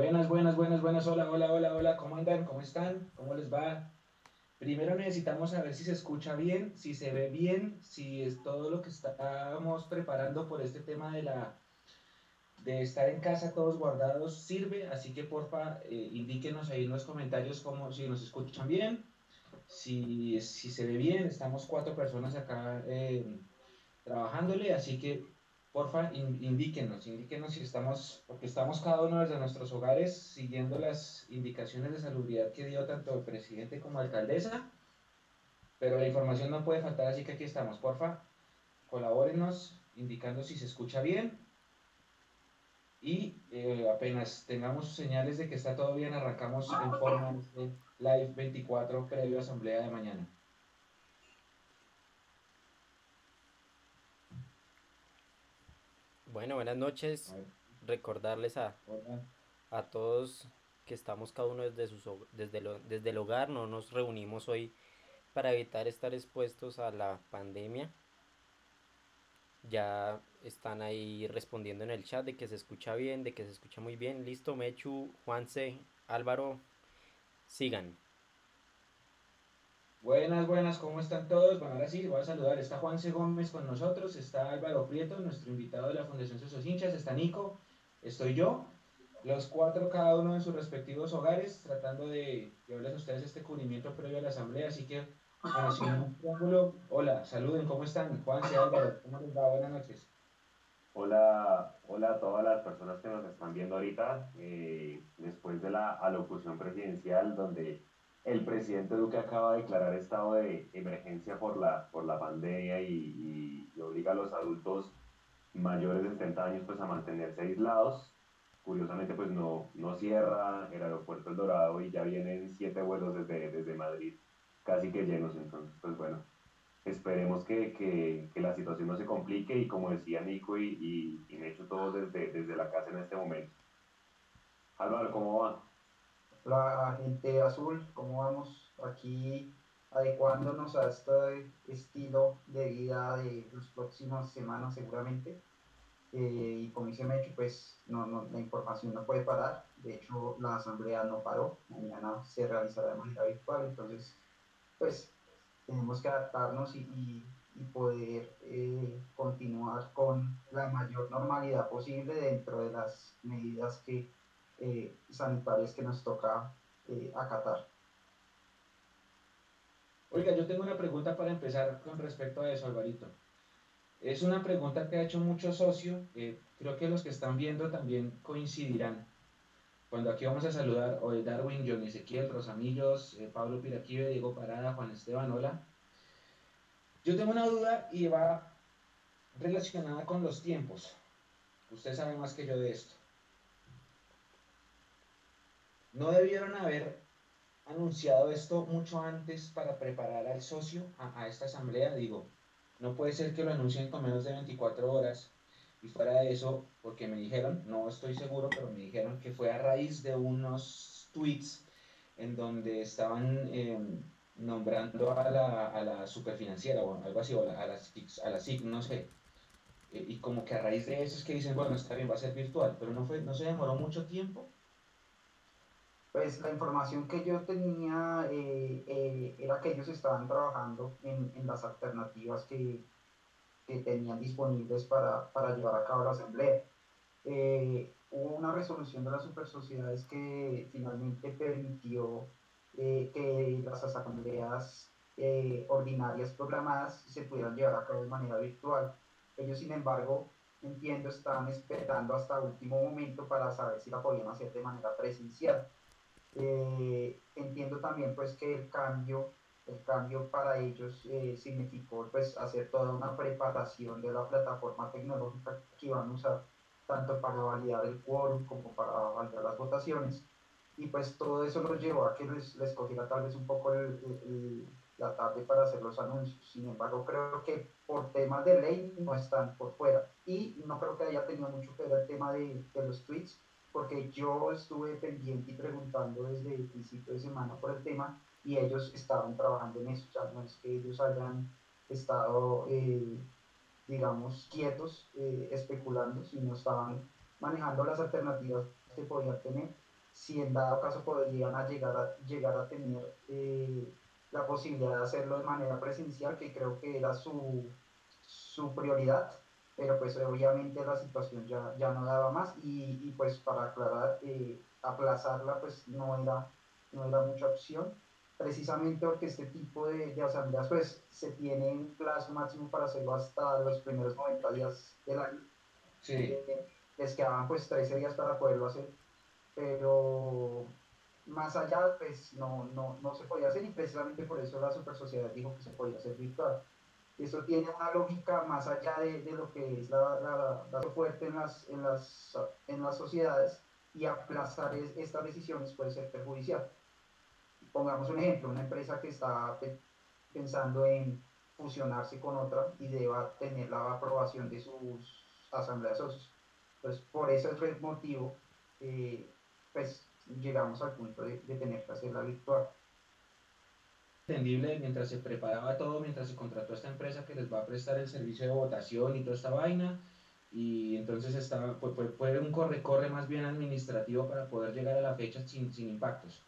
Buenas, buenas, buenas, buenas. Hola, hola, hola, hola. ¿Cómo andan? ¿Cómo están? ¿Cómo les va? Primero necesitamos saber si se escucha bien, si se ve bien, si es todo lo que estamos preparando por este tema de la de estar en casa todos guardados sirve, así que porfa eh, indíquenos ahí en los comentarios cómo, si nos escuchan bien, si, si se ve bien, estamos cuatro personas acá eh, trabajándole, así que porfa indíquenos, indíquenos si estamos, porque estamos cada uno desde nuestros hogares siguiendo las indicaciones de salubridad que dio tanto el presidente como la alcaldesa, pero la información no puede faltar, así que aquí estamos, porfa, colabórenos indicando si se escucha bien y eh, apenas tengamos señales de que está todo bien, arrancamos en forma de live 24 previo asamblea de mañana. Bueno, buenas noches. Recordarles a, a todos que estamos cada uno desde, sus, desde, desde el hogar, no nos reunimos hoy para evitar estar expuestos a la pandemia ya están ahí respondiendo en el chat de que se escucha bien, de que se escucha muy bien. Listo, Mechu, Juanse, Álvaro, sigan. Buenas, buenas, ¿cómo están todos? Bueno, ahora sí, voy a saludar. Está Juanse Gómez con nosotros, está Álvaro Prieto, nuestro invitado de la Fundación Sosos Hinchas, está Nico, estoy yo. Los cuatro, cada uno en sus respectivos hogares, tratando de llevarles a ustedes este cubrimiento previo a la asamblea. Así que hola, saluden, ¿cómo están? Juan Álvaro, ¿cómo les va? Buenas noches. Hola, hola a todas las personas que nos están viendo ahorita. Eh, después de la alocución presidencial, donde el presidente Duque acaba de declarar estado de emergencia por la, por la pandemia y, obliga a los adultos mayores de 70 años pues, a mantenerse aislados. Curiosamente, pues no, no cierra el aeropuerto El Dorado y ya vienen siete vuelos desde, desde Madrid casi que llenos. Entonces, pues bueno, esperemos que, que, la situación no se complique y como decía Nico y, y, me he hecho todo desde, desde la casa en este momento. Álvaro, ¿cómo va? La gente azul, ¿cómo vamos aquí adecuándonos a este estilo de vida de las próximas semanas seguramente? Eh, y como dice Mecho, pues no, no, la información no puede parar. De hecho, la asamblea no paró. Mañana se realizará de manera virtual. Entonces, pues tenemos que adaptarnos y, poder eh, continuar con la mayor normalidad posible dentro de las medidas que, eh, sanitarias que nos toca eh, acatar. Oiga, yo tengo una pregunta para empezar con respecto a eso, Alvarito. Es una pregunta que ha hecho mucho socio, creo que los que están viendo también coincidirán. Cuando aquí vamos a saludar hoy Darwin, John Ezequiel, Rosamillos, eh, Pablo Piraquive, Diego Parada, Juan Esteban, hola. Yo tengo una duda y va relacionada con los tiempos. Usted sabe más que yo de esto. ¿No debieron haber anunciado esto mucho antes para preparar al socio a, esta asamblea? Digo, no puede ser que lo anuncien con menos de 24 horas y fuera de eso, porque me dijeron, no estoy seguro, pero me dijeron que fue a raíz de unos tweets en donde estaban em, nombrando a la, superfinanciera o algo así, o a la, a no sé. E, y como que a raíz de eso es que dicen, bueno, está bien, va a ser virtual, pero no, fue, no se demoró mucho tiempo. Pues la información que yo tenía eh, eh, era que ellos estaban trabajando en, en las alternativas que, que tenían disponibles para, para llevar a cabo la asamblea. Eh, hubo una resolución de las supersociedades que finalmente permitió eh, que las asambleas eh, ordinarias programadas se pudieran llevar a cabo de manera virtual. Ellos, sin embargo, entiendo, estaban esperando hasta último momento para saber si la podían hacer de manera presencial. Entiendo también pues que el cambio el cambio para ellos eh, significó pues hacer toda una preparación de la plataforma tecnológica que iban a usar tanto para validar el quórum como para validar las votaciones y pues todo eso los llevó a que les, les cogiera tal vez un poco la tarde para hacer los anuncios. Sin embargo, creo que por temas de ley no están por fuera. Y no creo que haya tenido mucho que ver el tema de, de los tweets, porque yo estuve pendiente y preguntando desde el principio de semana por el tema y ellos estaban trabajando en eso, ya no es que ellos hayan estado, eh, digamos, quietos, eh, especulando, sino estaban manejando las alternativas que podían tener, si en dado caso podrían llegar a, llegar a tener eh, la posibilidad de hacerlo de manera presencial, que creo que era su, su prioridad, pero pues obviamente la situación ya, ya no daba más y, y pues para aclarar, eh, aplazarla pues no era, no era mucha opción precisamente porque este tipo de, de, asambleas pues se tiene un plazo máximo para hacerlo hasta los primeros 90 días del año. Sí. Eh, les quedaban pues 13 días para poderlo hacer, pero más allá pues no, no, no se podía hacer y precisamente por eso la super sociedad dijo que se podía hacer virtual. Eso tiene una lógica más allá de, de lo que es la, la, la, fuerte en las, en, las, en las sociedades y aplazar es, estas decisiones puede ser perjudicial pongamos un ejemplo, una empresa que está pensando en fusionarse con otra y deba tener la aprobación de sus asambleas socios. Entonces, por ese motivo, eh, pues llegamos al punto de, tener que hacerla virtual. Entendible mientras se preparaba todo, mientras se contrató a esta empresa que les va a prestar el servicio de votación y toda esta vaina, y entonces estaba, pues, fue, un corre-corre más bien administrativo para poder llegar a la fecha sin, sin impactos.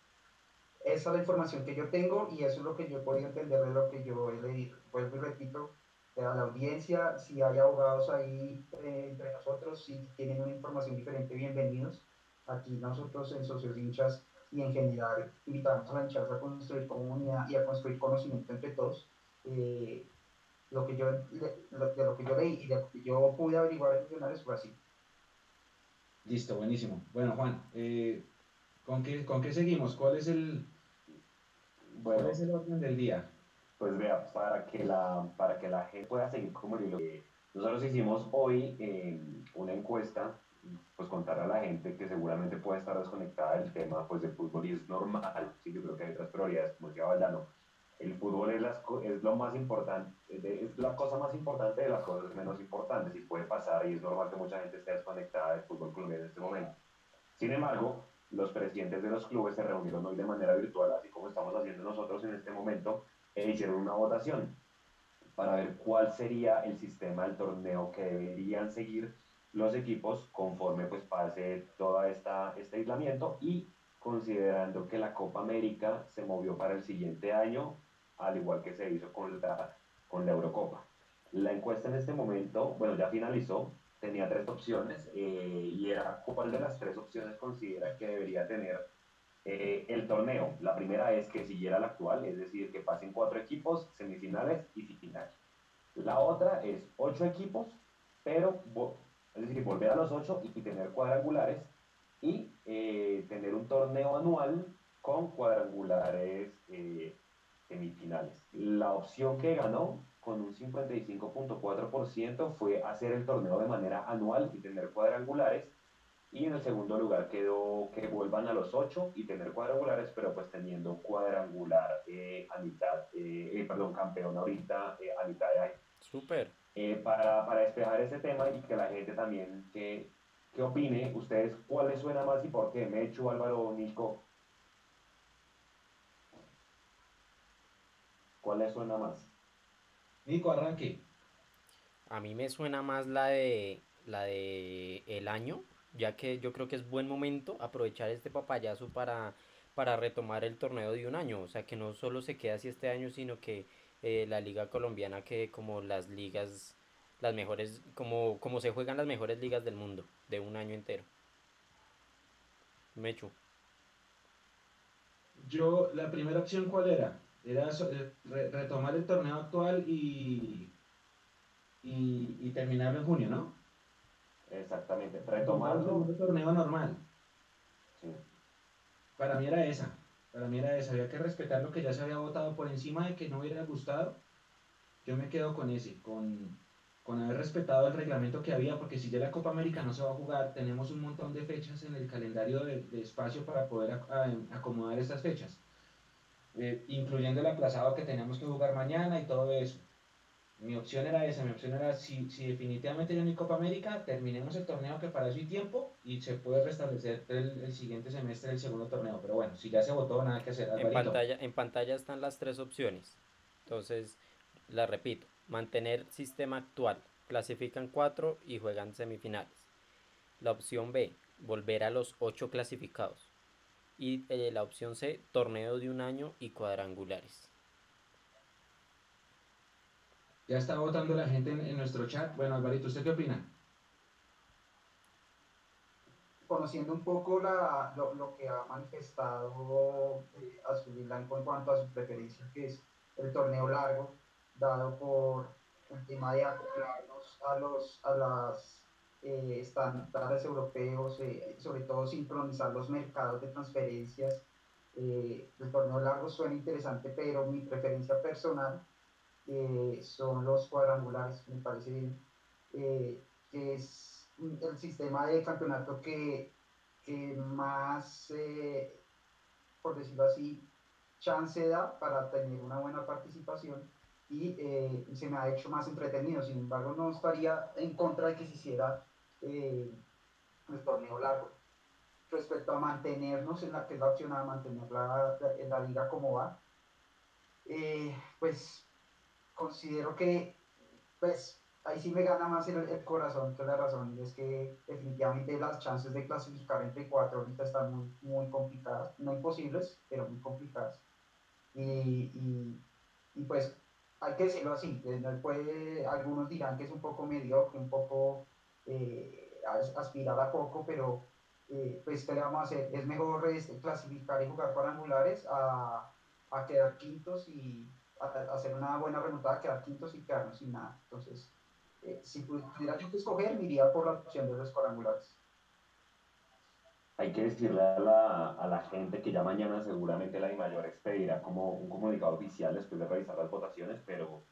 Esa es la información que yo tengo y eso es lo que yo he podido entender de lo que yo he leído. Vuelvo y repito, a la audiencia, si hay abogados ahí eh, entre nosotros, si tienen una información diferente, bienvenidos. Aquí nosotros en Socios Hinchas y en general invitamos a la hinchada a construir comunidad y a construir conocimiento entre todos. Eh, lo que yo, de lo que yo leí y de lo que yo pude averiguar en funcionarios fue así. Listo, buenísimo. Bueno, Juan, eh, ¿con, qué, ¿con qué seguimos? ¿Cuál es el, ¿Cuál es el orden del día? Pues vea, para que la, para que la gente pueda seguir como lo que nosotros hicimos hoy eh, una encuesta, pues contar a la gente que seguramente puede estar desconectada del tema pues del fútbol y es normal, sí, yo creo que hay otras prioridades, como decía Valdano, el fútbol es, las, es lo más importante, es la cosa más importante de las cosas menos importantes y puede pasar y es normal que mucha gente esté desconectada del fútbol colombiano en este momento. Sin embargo, los presidentes de los clubes se reunieron hoy de manera virtual, así como estamos haciendo nosotros en este momento, e hicieron una votación para ver cuál sería el sistema del torneo que deberían seguir los equipos conforme pues pase todo este aislamiento y considerando que la Copa América se movió para el siguiente año, al igual que se hizo con la, con la Eurocopa. La encuesta en este momento, bueno, ya finalizó, tenía tres opciones eh, y era cuál de las tres opciones considera que debería tener eh, el torneo. La primera es que siguiera la actual, es decir, que pasen cuatro equipos, semifinales y finales. La otra es ocho equipos, pero es decir, volver a los ocho y, tener cuadrangulares y eh, tener un torneo anual con cuadrangulares semifinales. La opción que ganó con un 55.4% fue hacer el torneo de manera anual y tener cuadrangulares. Y en el segundo lugar quedó que vuelvan a los 8 y tener cuadrangulares, pero pues teniendo cuadrangular eh, a mitad, eh, eh, perdón, campeón ahorita a mitad de año. Súper. Para, para despejar ese tema y que la gente también que, que opine, ustedes, ¿cuál les suena más y por qué? Mechu, Álvaro, Nico. ¿Cuál les suena más? Nico, arranque. A mí me suena más la de la de el año, ya que yo creo que es buen momento aprovechar este papayazo para, para retomar el torneo de un año. O sea, que no solo se quede así este año, sino que eh, la liga colombiana quede como las ligas, las mejores, como, como se juegan las mejores ligas del mundo, de un año entero. Mechu. Yo, la primera opción, ¿cuál era? Era eh, retomar el torneo actual y, y, terminarlo en junio, ¿no? Exactamente, retomarlo. El torneo normal. Para mí era esa. Para mí era esa. Había que respetar lo que ya se había votado por encima de que no hubiera gustado. Yo me quedo con ese, con, haber respetado el reglamento que había, porque si ya la Copa América no se va a jugar, tenemos un montón de fechas en el calendario de, espacio para poder acomodar estas fechas. Eh, incluyendo el aplazado que teníamos que jugar mañana y todo eso. Mi opción era esa, mi opción era si, si definitivamente ya no hay Copa América, terminemos el torneo que para eso hay tiempo y se puede restablecer el, siguiente semestre el segundo torneo. Pero bueno, si ya se votó, nada que hacer. En pantalla, en pantalla están las tres opciones. Entonces, la repito, mantener sistema actual. Clasifican cuatro y juegan semifinales. La opción B, volver a los ocho clasificados. Y eh, la opción C, torneo de un año y cuadrangulares. Ya está votando la gente en, nuestro chat. Bueno, Alvarito, ¿usted qué opina? Conociendo un poco la, lo, que ha manifestado eh, Azul Blanco en cuanto a su preferencia, que es el torneo largo, dado por el tema de acoplarnos a, los, a las eh, estándares europeos, eh, sobre todo sincronizar los mercados de transferencias. Eh, el torneo largo suena interesante, pero mi preferencia personal son los cuadrangulares, me parece bien, que es el sistema de campeonato que, que más, por decirlo así, chance da para tener una buena participación y se me ha hecho más entretenido. Sin embargo, no estaría en contra de que se hiciera eh, el torneo largo. Respecto a mantenernos en la que es la opción a mantener la, la, liga como va, eh, pues considero que pues ahí sí me gana más el, corazón que la razón, y es que definitivamente las chances de clasificar entre cuatro ahorita están muy, muy complicadas, no imposibles, pero muy complicadas. Y, y, pues hay que decirlo así, eh, puede, algunos dirán que es un poco mediocre, un poco eh, aspirar a poco, pero eh, pues ¿qué le vamos a hacer? Es mejor este, clasificar y jugar cuadrangulares a, a quedar quintos y hacer una buena remontada, quedar quintos y quedarnos sin nada. Entonces, eh, si pudiera yo que escoger, me iría por la opción de los cuadrangulares. Hay que decirle a la, a la gente que ya mañana seguramente la mayor expedirá como un comunicado oficial después de revisar las votaciones, pero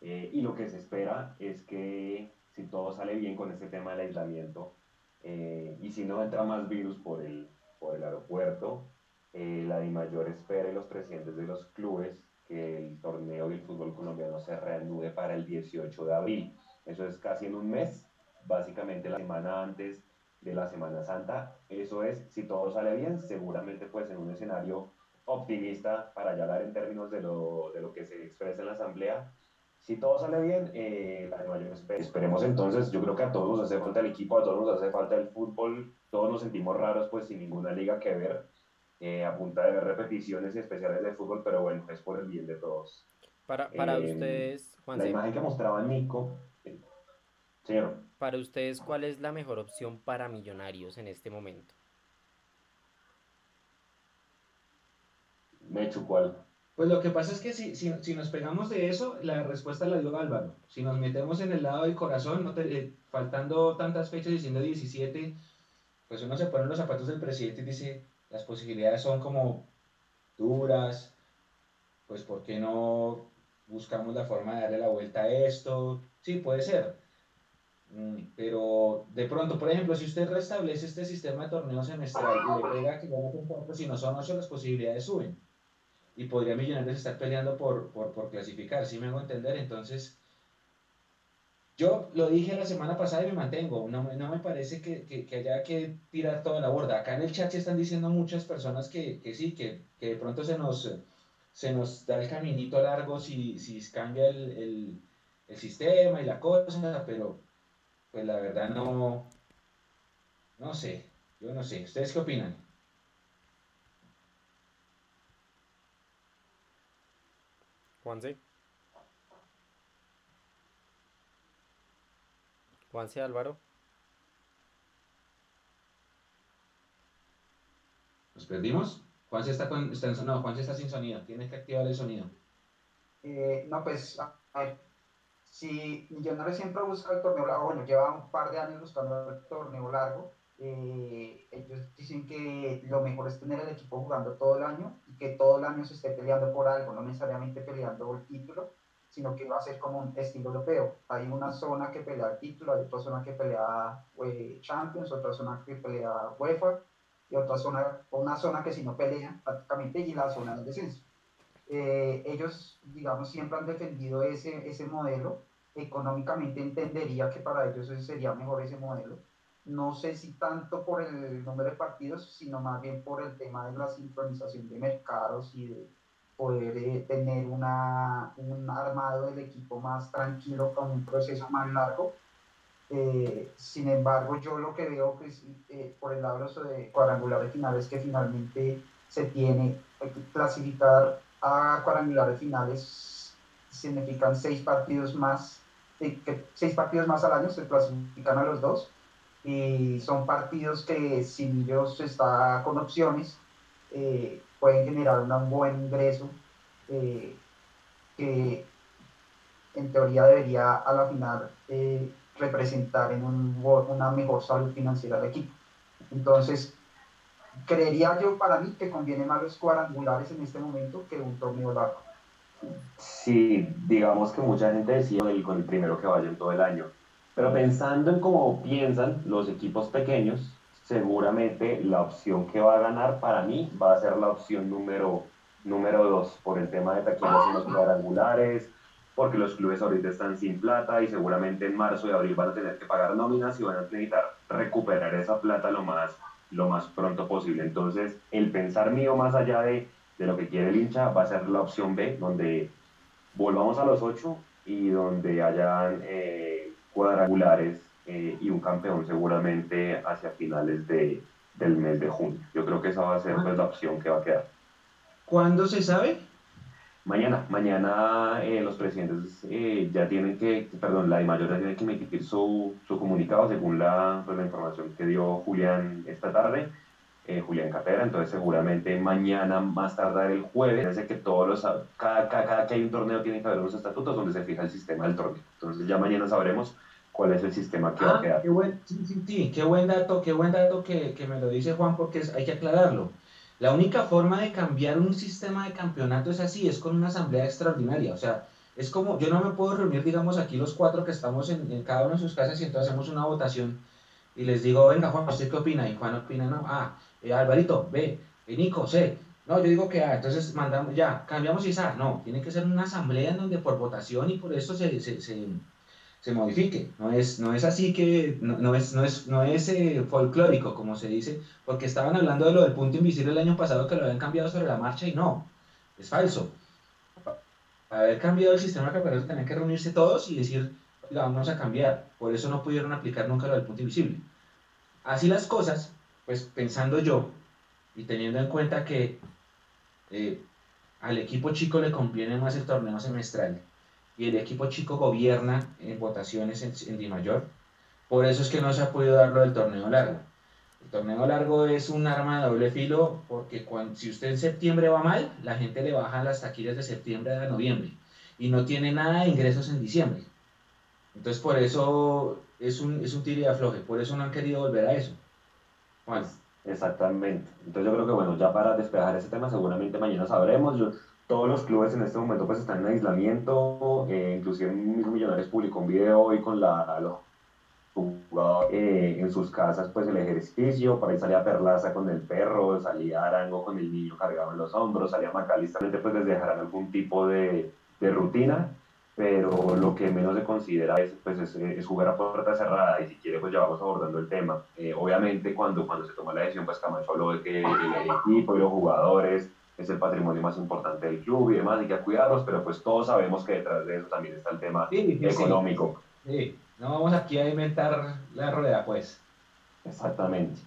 eh, y lo que se espera es que si todo sale bien con este tema del aislamiento eh, y si no entra más virus por el, por el aeropuerto, eh, la DIMAYOR espera y los presidentes de los clubes que el torneo y el fútbol colombiano se reanude para el 18 de abril. Eso es casi en un mes, básicamente la semana antes de la Semana Santa. Eso es, si todo sale bien, seguramente pues en un escenario optimista para ya hablar en términos de lo, de lo que se expresa en la Asamblea, si todo sale bien, eh, esperemos entonces, yo creo que a todos nos hace falta el equipo, a todos nos hace falta el fútbol, todos nos sentimos raros pues sin ninguna liga que ver, eh, a punta de ver repeticiones especiales de fútbol, pero bueno, es por el bien de todos. Para, para eh, ustedes, Juan La imagen que mostraba Nico, señor. Para ustedes, ¿cuál es la mejor opción para Millonarios en este momento? Mechu, ¿cuál? Pues lo que pasa es que si, si, si, nos pegamos de eso, la respuesta la dio Álvaro. Si nos metemos en el lado del corazón, no eh, faltando tantas fechas diciendo 17, pues uno se pone en los zapatos del presidente y dice, las posibilidades son como duras, pues ¿por qué no buscamos la forma de darle la vuelta a esto? Sí, puede ser. Mm, pero de pronto, por ejemplo, si usted restablece este sistema de torneo semestral y le pega que ya no si no son ocho, las posibilidades suben y podría Millonarios estar peleando por, por, por clasificar, si me hago entender? Entonces, yo lo dije la semana pasada y me mantengo, no, no me parece que, que, que, haya que tirar toda la borda. Acá en el chat se están diciendo muchas personas que, que sí, que, de pronto se nos, se nos da el caminito largo si, si cambia el, el, sistema y la cosa, pero pues la verdad no, no sé, yo no sé. ¿Ustedes qué opinan? Juanse. Juanse Álvaro. ¿Nos perdimos? Juanse está, con, está en, no, Juanse está sin sonido. Tienes que activar el sonido. Eh, no, pues, a ver. Si Millonarios siempre busca el torneo largo, bueno, lleva un par de años buscando el torneo largo, eh, ellos dicen que lo mejor es tener el equipo jugando todo el año y que todo el año se esté peleando por algo, no necesariamente peleando el título, sino que va a ser como un estilo europeo. Hay una zona que pelea el título, hay otra zona que pelea eh, Champions, otra zona que pelea UEFA y otra zona, una zona que si no pelea prácticamente y la zona del descenso. Eh, ellos, digamos, siempre han defendido ese, ese modelo. Económicamente entendería que para ellos sería mejor ese modelo no sé si tanto por el número de partidos, sino más bien por el tema de la sincronización de mercados y de poder eh, tener una, un armado del equipo más tranquilo con un proceso más largo. Eh, sin embargo, yo lo que veo que eh, por el lado de cuadrangulares finales que finalmente se tiene que clasificar a cuadrangulares finales significan seis partidos más, eh, que seis partidos más al año se clasifican a los dos y son partidos que si ellos está con opciones pueden generar un buen ingreso que en teoría debería a la final representar en un, una mejor salud financiera del equipo. Entonces, creería yo para mí que conviene más los cuadrangulares en este momento que un torneo largo. Sí, digamos que mucha gente decía con el primero que vaya en todo el año. Pero pensando en cómo piensan los equipos pequeños, seguramente la opción que va a ganar para mí va a ser la opción número, número dos, por el tema de taquillas en los cuadrangulares, porque los clubes ahorita están sin plata y seguramente en marzo y abril van a tener que pagar nóminas y van a necesitar recuperar esa plata lo más, lo más pronto posible. Entonces, el pensar mío más allá de, de lo que quiere el hincha va a ser la opción B, donde volvamos a los ocho y donde hayan eh, cuadrangulares eh, y un campeón seguramente hacia finales de, del mes de junio. Yo creo que esa va a ser pues, la opción que va a quedar. ¿Cuándo se sabe? Mañana, mañana eh, los presidentes eh, ya tienen que, perdón, la de mayor ya tiene que emitir su, su comunicado según la, pues, la información que dio Julián esta tarde, eh, Julián Capera, entonces seguramente mañana, más tardar el jueves, parece que todos los, cada, cada, cada, que hay un torneo tiene que haber unos estatutos donde se fija el sistema del torneo, entonces ya mañana sabremos cuál es el sistema que va a ah, quedar. Qué buen, sí, sí, sí, qué buen dato, qué buen dato que, que me lo dice Juan porque hay que aclararlo la única forma de cambiar un sistema de campeonato es así, es con una asamblea extraordinaria. O sea, es como, yo no me puedo reunir, digamos, aquí los cuatro que estamos en, cada uno de sus casas y entonces hacemos una votación y les digo, venga Juan, ¿usted qué opina? Y Juan opina, no, ah, eh, Alvarito, B, eh, Nico, C. No, yo digo que A, entonces mandamos, ya, cambiamos y es A. No, tiene que ser una asamblea en donde por votación y por eso se, se, se se modifique. No es, no es así que, no, es, no es, no es eh, folclórico, como se dice, porque estaban hablando de lo del punto invisible el año pasado que lo habían cambiado sobre la marcha y no, es falso. Para haber cambiado el sistema campeonato tenían que reunirse todos y decir, vamos a cambiar. Por eso no pudieron aplicar nunca lo del punto invisible. Así las cosas, pues pensando yo y teniendo en cuenta que eh, al equipo chico le conviene más el torneo semestral y el equipo chico gobierna en votaciones en, Di Mayor. Por eso es que no se ha podido dar lo del torneo largo. El torneo largo es un arma de doble filo porque cuando, si usted en septiembre va mal, la gente le baja las taquillas de septiembre a noviembre y no tiene nada de ingresos en diciembre. Entonces por eso es un, es un tiro de afloje, por eso no han querido volver a eso. Juan. Exactamente. Entonces yo creo que bueno, ya para despejar ese tema seguramente mañana sabremos. Yo, todos los clubes en este momento pues están en aislamiento, eh, inclusive Millonarios publicó un video hoy con la, los jugadores eh, en sus casas pues el ejercicio, por ahí salía Perlaza con el perro, salía Arango con el niño cargado en los hombros, salía Macalista, pues les dejarán algún tipo de, de, rutina, pero lo que menos se considera es, pues, es, jugar a puerta cerrada y si quiere pues ya vamos abordando el tema. Eh, obviamente cuando, cuando se toma la decisión pues Camacho habló de que el equipo y los jugadores es el patrimonio más importante del club y demás, hay que cuidarlos, pero pues todos sabemos que detrás de eso también está el tema económico. Sí. no vamos aquí a inventar la rueda, pues. Exactamente.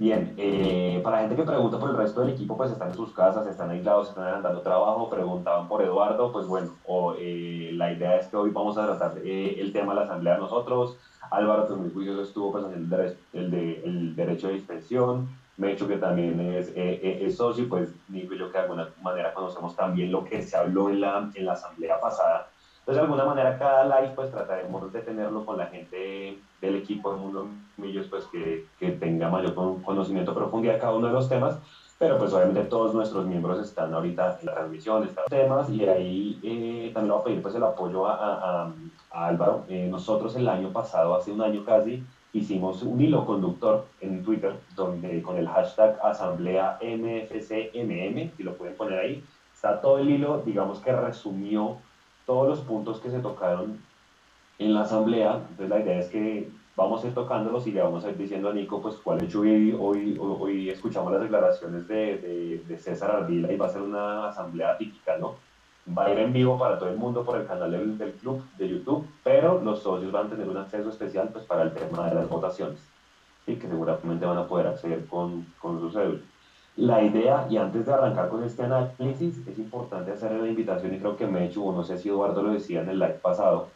Bien, eh, para la gente que pregunta por el resto del equipo, pues están en sus casas, están aislados, están dando trabajo, preguntaban por Eduardo, pues bueno, o, eh, la idea es que hoy vamos a tratar eh, el tema de la asamblea nosotros. Álvaro, muy juicioso estuvo pues, haciendo el, el, de, el derecho de dispensión. Mecho, que también es, eh, eh, es socio, pues y yo que de alguna manera conocemos también lo que se habló en la, en la asamblea pasada. Entonces, de alguna manera, cada live, pues trataremos de tenerlo con la gente del equipo de Mundo Millos, pues que, que tenga mayor conocimiento, profundidad de cada uno de los temas. Pero pues obviamente todos nuestros miembros están ahorita en la transmisión de estos temas y ahí eh, también voy a pedir pues el apoyo a, a, a Álvaro. nosotros el año pasado, hace un año casi, hicimos un hilo conductor en Twitter donde con el hashtag asamblea MFCMM, si lo pueden poner ahí, está todo el hilo, digamos que resumió todos los puntos que se tocaron en la asamblea. Entonces la idea es que vamos a ir tocándolos y le vamos a ir diciendo a Nico pues cuál hecho hoy, hoy, hoy escuchamos las declaraciones de, de, de César Ardila y va a ser una asamblea típica, ¿no? Va a ir en vivo para todo el mundo por el canal del, del club de YouTube, pero los socios van a tener un acceso especial pues, para el tema de las votaciones, y que seguramente van a poder acceder con, con su cédula. La idea, y antes de arrancar con este análisis, es importante hacer la invitación, y creo que me he hecho, no sé si Eduardo lo decía en el live pasado,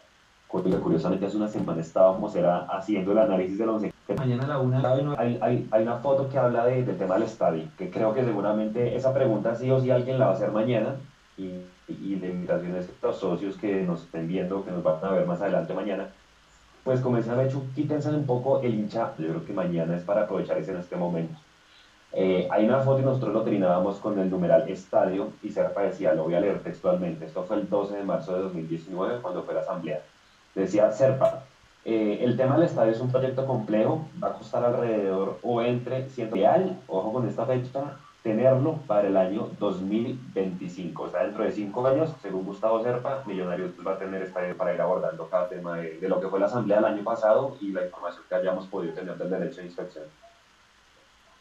porque curiosamente hace una semana estábamos era, haciendo el análisis del 11. Mañana a la una. Hay, hay, hay, una foto que habla de, del tema del estadio, que creo que seguramente esa pregunta sí o sí alguien la va a hacer mañana, y, y la invitación es a los socios que nos estén viendo, que nos van a ver más adelante mañana, pues comiencen a quítense un poco el hincha, yo creo que mañana es para aprovechar ese en este momento eh, hay una foto y nosotros lo trinábamos con el numeral estadio y Serpa decía, lo voy a leer textualmente, esto fue el 12 de marzo de 2019 cuando fue la asamblea. Decía Serpa, eh, el tema del estadio es un proyecto complejo, va a costar alrededor o entre 100 real, ojo con esta fecha, tenerlo para el año 2025. O sea, dentro de cinco años, según Gustavo Serpa, Millonarios va a tener estadio para ir abordando cada tema de, de, lo que fue la asamblea del año pasado y la información que hayamos podido tener del derecho de inspección.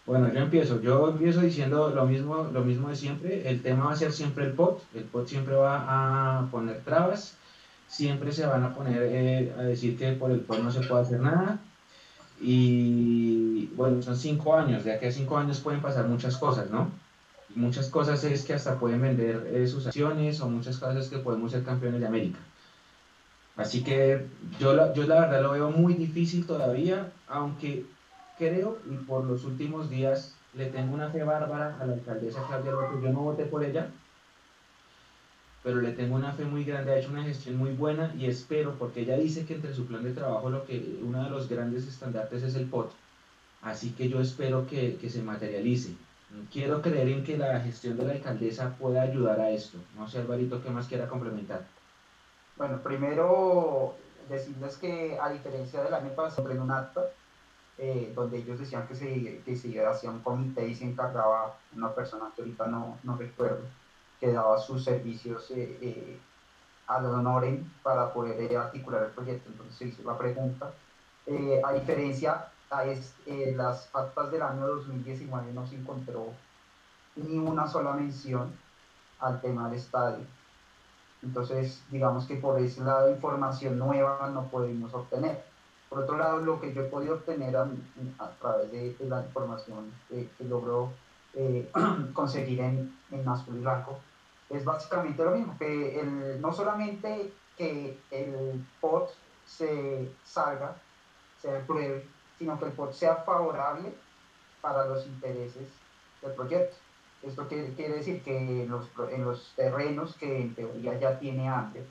Bueno, yo empiezo. Yo empiezo diciendo lo mismo, lo mismo de siempre. El tema va a ser siempre el POT. El POT siempre va a poner trabas. Siempre se van a poner eh, a decir que por el POT no se puede hacer nada. Y bueno, son cinco años. De aquí a cinco años pueden pasar muchas cosas, ¿no? Muchas cosas es que hasta pueden vender eh, sus acciones o muchas cosas es que podemos ser campeones de América. Así que yo la, yo la verdad lo veo muy difícil todavía, aunque creo y por los últimos días le tengo una fe bárbara a la alcaldesa Claudia López. Yo no voté por ella, pero le tengo una fe muy grande. Ha hecho una gestión muy buena y espero, porque ella dice que entre su plan de trabajo lo que uno de los grandes estandartes es el POT. Así que yo espero que, que se materialice. Quiero creer en que la gestión de la alcaldesa pueda ayudar a esto. No sé, Alvarito, ¿qué más quiera complementar? Bueno, primero decirles que a diferencia del año pasado, en un acta eh, donde ellos decían que se, que se hacía un comité y se encargaba una persona que ahorita no, no recuerdo, que daba sus servicios eh, eh, al honoren para poder articular el proyecto. Entonces se hizo la pregunta. a diferencia, a es, las actas del año 2019 no se encontró ni una sola mención al tema del estadio. Entonces, digamos que por ese lado información nueva no pudimos obtener. Por otro lado, lo que yo he podido obtener a, través de, la información que, logro eh, conseguir en, en Azul y Blanco es básicamente lo mismo, que el, no solamente que el POT se salga, se apruebe, sino que el POT sea favorable para los intereses del proyecto. Esto quiere, decir que en los, en los terrenos que en teoría ya tiene antes,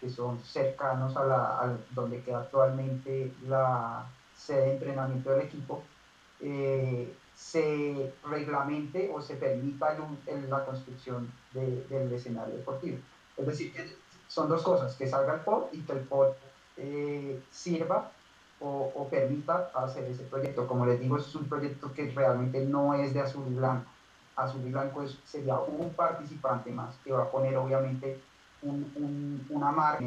que son cercanos a, la, donde queda actualmente la sede de entrenamiento del equipo, eh, se reglamente o se permita en la construcción del escenario deportivo. Es decir, que son dos cosas, que salga el POT y que el POT eh, sirva o, o, permita hacer ese proyecto. Como les digo, es un proyecto que realmente no es de azul y blanco. Azul y blanco es, sería un participante más que va a poner obviamente un, una marca,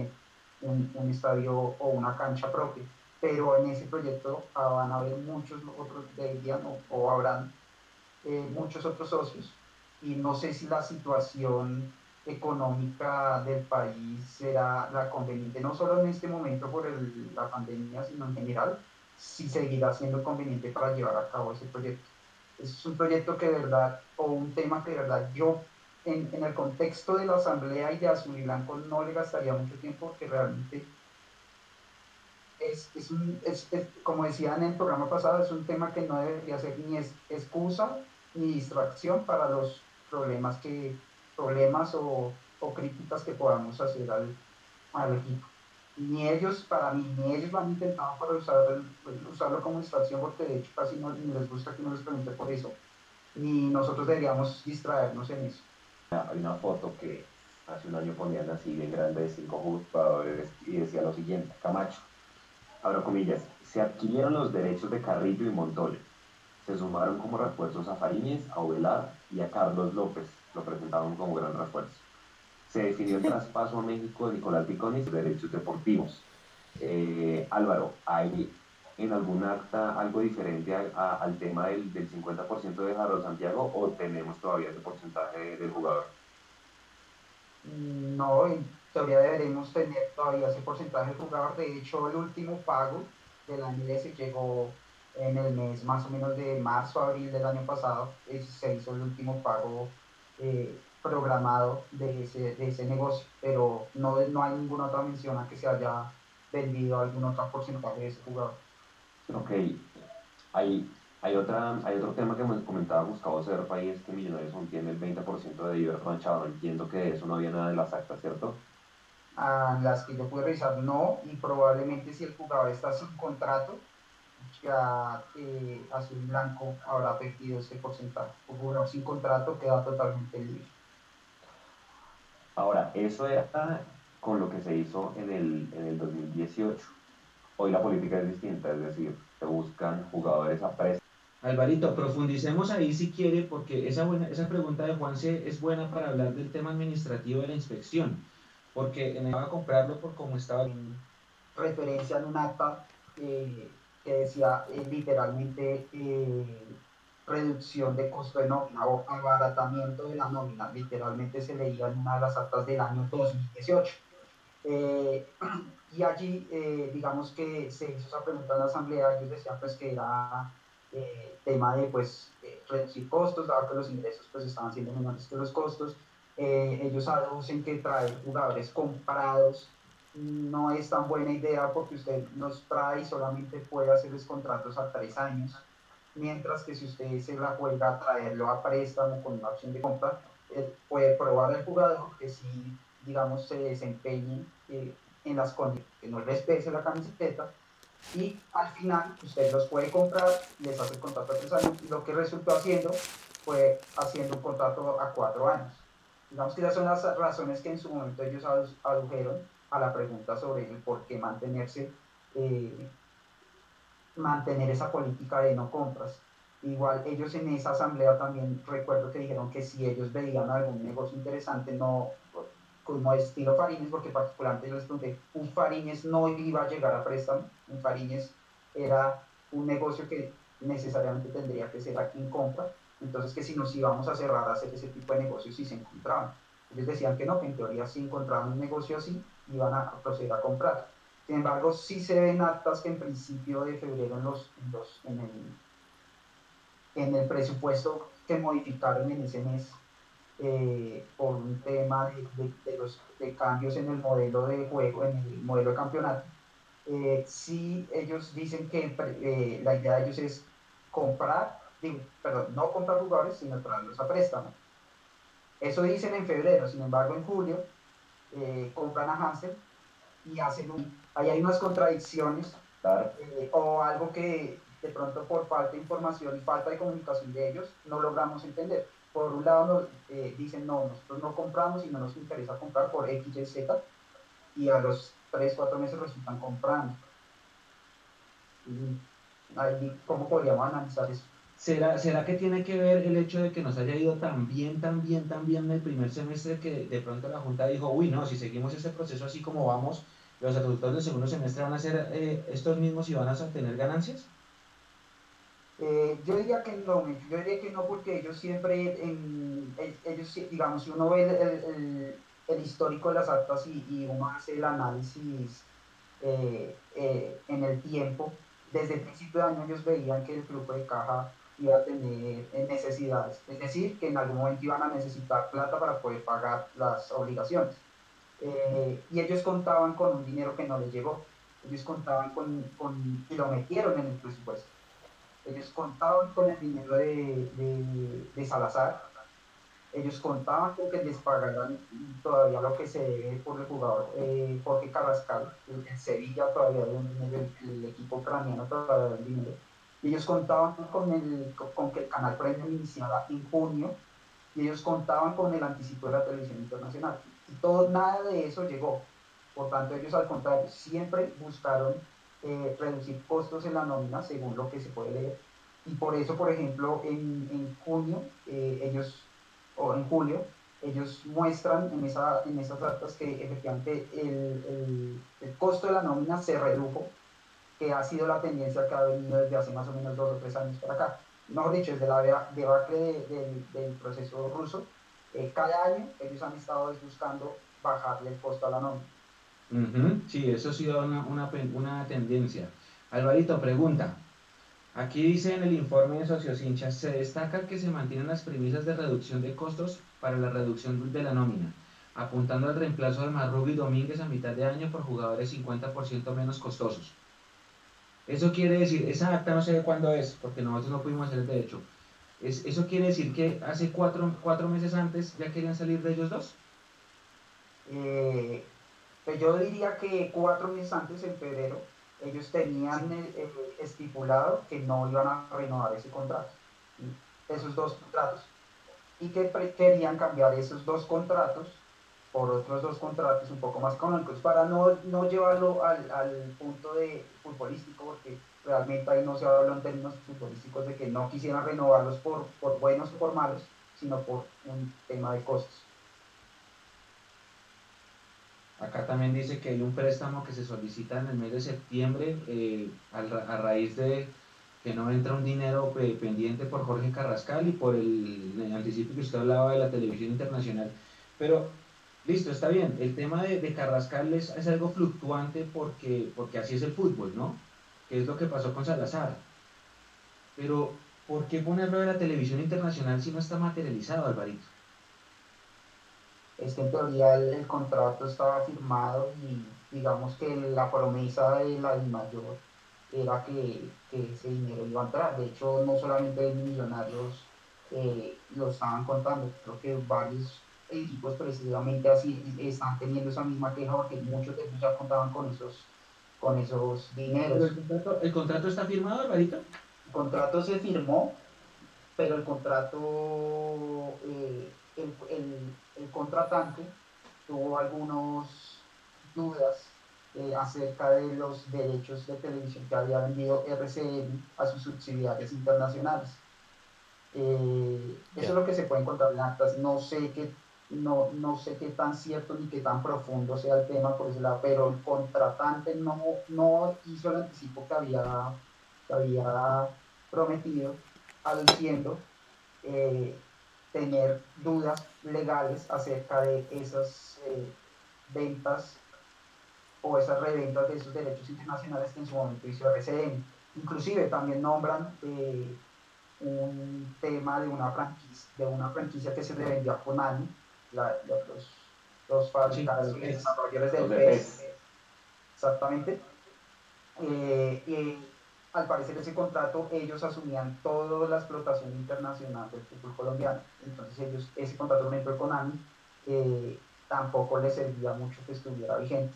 un, estadio o una cancha propia. Pero en ese proyecto ah, van a haber muchos otros, deberían o, o habrán eh, muchos otros socios. Y no sé si la situación económica del país será la conveniente, no solo en este momento por la pandemia, sino en general, si seguirá siendo conveniente para llevar a cabo ese proyecto. Es un proyecto que de verdad, o un tema que de verdad yo en, en, el contexto de la asamblea y de azul y blanco no le gastaría mucho tiempo porque realmente es, es, un, es, como decía en el programa pasado, es un tema que no debería ser ni excusa ni distracción para los problemas que problemas o, o críticas que podamos hacer al, al, equipo. Ni ellos, para mí, ni ellos lo han intentado para usar, usarlo como distracción porque de hecho casi no les gusta que no les pregunte por eso. Ni nosotros deberíamos distraernos en eso. Hay una foto que hace un año ponían así bien grande de cinco jugadores y decía lo siguiente, Camacho, abro comillas, se adquirieron los derechos de Carrillo y Montoya. Se sumaron como refuerzos a Fariñez, a Ovelar y a Carlos López, lo presentaron como gran refuerzo. Se definió el traspaso a México de Nicolás Piconi y sus derechos deportivos. Eh, Álvaro, ¿hay en algún acta algo diferente al tema del, del 50% de Harold Santiago o tenemos todavía ese porcentaje del jugador? Mm, no, en teoría deberemos tener todavía ese porcentaje de jugador. De hecho, el último pago de la MLS llegó en el mes más o menos de marzo, abril del año pasado. Se hizo el último pago eh, programado de ese, de ese negocio, pero no, no hay ninguna otra mención a que se haya vendido algún otro porcentaje de ese jugador. Ok, hay, hay, otra, hay otro tema que me comentaba Gustavo Serpa y es que Millonarios tiene el 20% de Diver Manchado. Entiendo que de eso no había nada en las actas, ¿cierto? A las que yo pude revisar, no, y probablemente si el jugador está sin contrato, ya eh, Azul Blanco habrá perdido ese porcentaje. Un jugador sin contrato queda totalmente libre. Ahora, eso era con lo que se hizo en el, en el 2018. Hoy la política es distinta, es decir, se buscan jugadores a precio. Alvarito, profundicemos ahí si quiere, porque esa, buena, esa pregunta de Juanse es buena para hablar del tema administrativo de la inspección, porque en a comprarlo por cómo estaba. En referencia en un acta eh, que decía eh, literalmente eh, reducción de costo de nómina o abaratamiento de la nómina, literalmente se leía en una de las actas del año 2018. Eh, y allí, digamos que se hizo esa pregunta en la asamblea, ellos decían pues que era tema de pues reducir costos, dado que los ingresos pues estaban siendo menores que los costos. Ellos aducen que traer jugadores comprados no es tan buena idea porque usted los trae y solamente puede hacerles contratos a tres años mientras que si usted se la juega a traerlo a préstamo con una opción de compra, eh, puede probar al jugador que si, digamos, se desempeñe eh, en las condiciones, que no les pese la camiseta, y al final usted los puede comprar, les hace el contrato a tres años, y lo que resultó haciendo fue haciendo un contrato a cuatro años. Digamos que esas son las razones que en su momento ellos adujeron a la pregunta sobre el por qué mantenerse eh, mantener esa política de no compras. Igual ellos en esa asamblea también recuerdo que dijeron que si ellos veían algún negocio interesante, no como estilo Fariñez, porque particularmente yo les pregunté, un Fariñez no iba a llegar a préstamo, un Fariñez era un negocio que necesariamente tendría que ser a quien compra, entonces que si nos íbamos a cerrar a hacer ese tipo de negocios si se encontraban. Ellos decían que no, que en teoría si encontraban un negocio así, iban a proceder a comprar. Sin embargo, sí se ven actas que en principio de febrero en, los, en, el, en el presupuesto que modificaron en ese mes eh, por un tema de, de, los de cambios en el modelo de juego, en el modelo de campeonato, eh, sí ellos dicen que eh, la idea de ellos es comprar, perdón, no comprar jugadores, sino traerlos a préstamo. Eso dicen en febrero, sin embargo en julio compran a Hansel y hacen un ahí hay unas contradicciones eh, o algo que de pronto por falta de información y falta de comunicación de ellos no logramos entender. Por un lado nos eh, dicen, no, nosotros no compramos y no nos interesa comprar por X, Y, Z, y a los 3, 4 meses resultan comprando. ahí, ¿Cómo podríamos analizar eso? ¿Será, ¿Será que tiene que ver el hecho de que nos haya ido tan bien, tan bien, tan bien en el primer semestre que de pronto la Junta dijo, uy, no, si seguimos ese proceso así como vamos, los resultados del segundo semestre van a ser eh, estos mismos y van a tener ganancias? Eh, yo diría que no, yo diría que no porque ellos siempre, en, ellos, digamos, si uno ve el, el, histórico de las actas y, y, uno hace el análisis eh, en el tiempo, desde el principio de año ellos veían que el flujo de caja iba a tener necesidades, es decir, que en algún momento iban a necesitar plata para poder pagar las obligaciones. Eh, y ellos contaban con un dinero que no les llegó. Ellos contaban con, con, y lo metieron en el presupuesto. Ellos contaban con el dinero de, de, de Salazar. Ellos contaban con que les pagaran todavía lo que se debe por el jugador eh, Jorge Carrascal. En Sevilla todavía un dinero, el, equipo ucraniano todavía un dinero. Y ellos contaban con, el, con que el canal Premium iniciara en junio y ellos contaban con el anticipo de la televisión internacional todo, nada de eso llegó. Por tanto, ellos al contrario, siempre buscaron eh, reducir costos en la nómina según lo que se puede leer. Y por eso, por ejemplo, en, en junio, eh, ellos, o en julio, ellos muestran en, esa, en esas actas que efectivamente el, el, costo de la nómina se redujo, que ha sido la tendencia que ha venido desde hace más o menos dos o tres años para acá. Mejor dicho, desde la debacle del proceso ruso, eh, cada año ellos han estado buscando bajarle el costo a la nómina. Sí, eso ha sido una, una, tendencia. Alvarito, pregunta. Aquí dice en el informe de Socios Hinchas, se destaca que se mantienen las premisas de reducción de costos para la reducción de la nómina, apuntando al reemplazo de Marrubio y Domínguez a mitad de año por jugadores 50% menos costosos. Eso quiere decir, esa acta no sé de cuándo es, porque nosotros no pudimos hacer el derecho. Es, ¿Eso quiere decir que hace cuatro, cuatro meses antes ya querían salir de ellos dos? Eh, pues yo diría que cuatro meses antes, en febrero, ellos tenían estipulado que no iban a renovar ese contrato, esos dos contratos, y que querían cambiar esos dos contratos por otros dos contratos un poco más económicos para no, no llevarlo al, al, punto de futbolístico, porque realmente ahí no se habló en términos futbolísticos de que no quisieran renovarlos por, por buenos o por malos, sino por un tema de costos. Acá también dice que hay un préstamo que se solicita en el mes de septiembre eh, a, raíz de que no entra un dinero pendiente por Jorge Carrascal y por el, anticipo que usted hablaba de la televisión internacional. Pero, listo, está bien. El tema de, Carrascal es, es, algo fluctuante porque, porque así es el fútbol, ¿no? Que es lo que pasó con Salazar. Pero, ¿por qué ponerlo de la televisión internacional si no está materializado, Alvarito? es que en teoría el, contrato estaba firmado y digamos que la promesa de la mayor era que, ese dinero iba a entrar. De hecho, no solamente millonarios eh, lo estaban contando, creo que varios equipos precisamente así están teniendo esa misma queja porque muchos de ellos ya contaban con esos, con esos dineros. ¿El contrato, está firmado, Alvarito? El contrato se firmó, pero el contrato, eh, el el contratante tuvo algunas dudas eh, acerca de los derechos de televisión que había vendido RCN a sus subsidiarias internacionales. Eh, eso es lo que se puede encontrar en actas. No sé qué, no, no sé qué tan cierto ni qué tan profundo sea el tema por pero el contratante no, no hizo el anticipo que había, que había prometido, aduciendo eh, tener dudas legales acerca de esas eh, ventas o esas reventas de esos derechos internacionales que en su momento hizo RCN. Inclusive también nombran eh, un tema de una franquicia, de una franquicia que se le vendió a Konami, la, los, los fabricantes y desarrolladores del PES. Exactamente. Eh, al parecer ese contrato ellos asumían toda la explotación internacional del fútbol colombiano. Entonces ellos, ese contrato con el Konami eh, tampoco les servía mucho que estuviera vigente.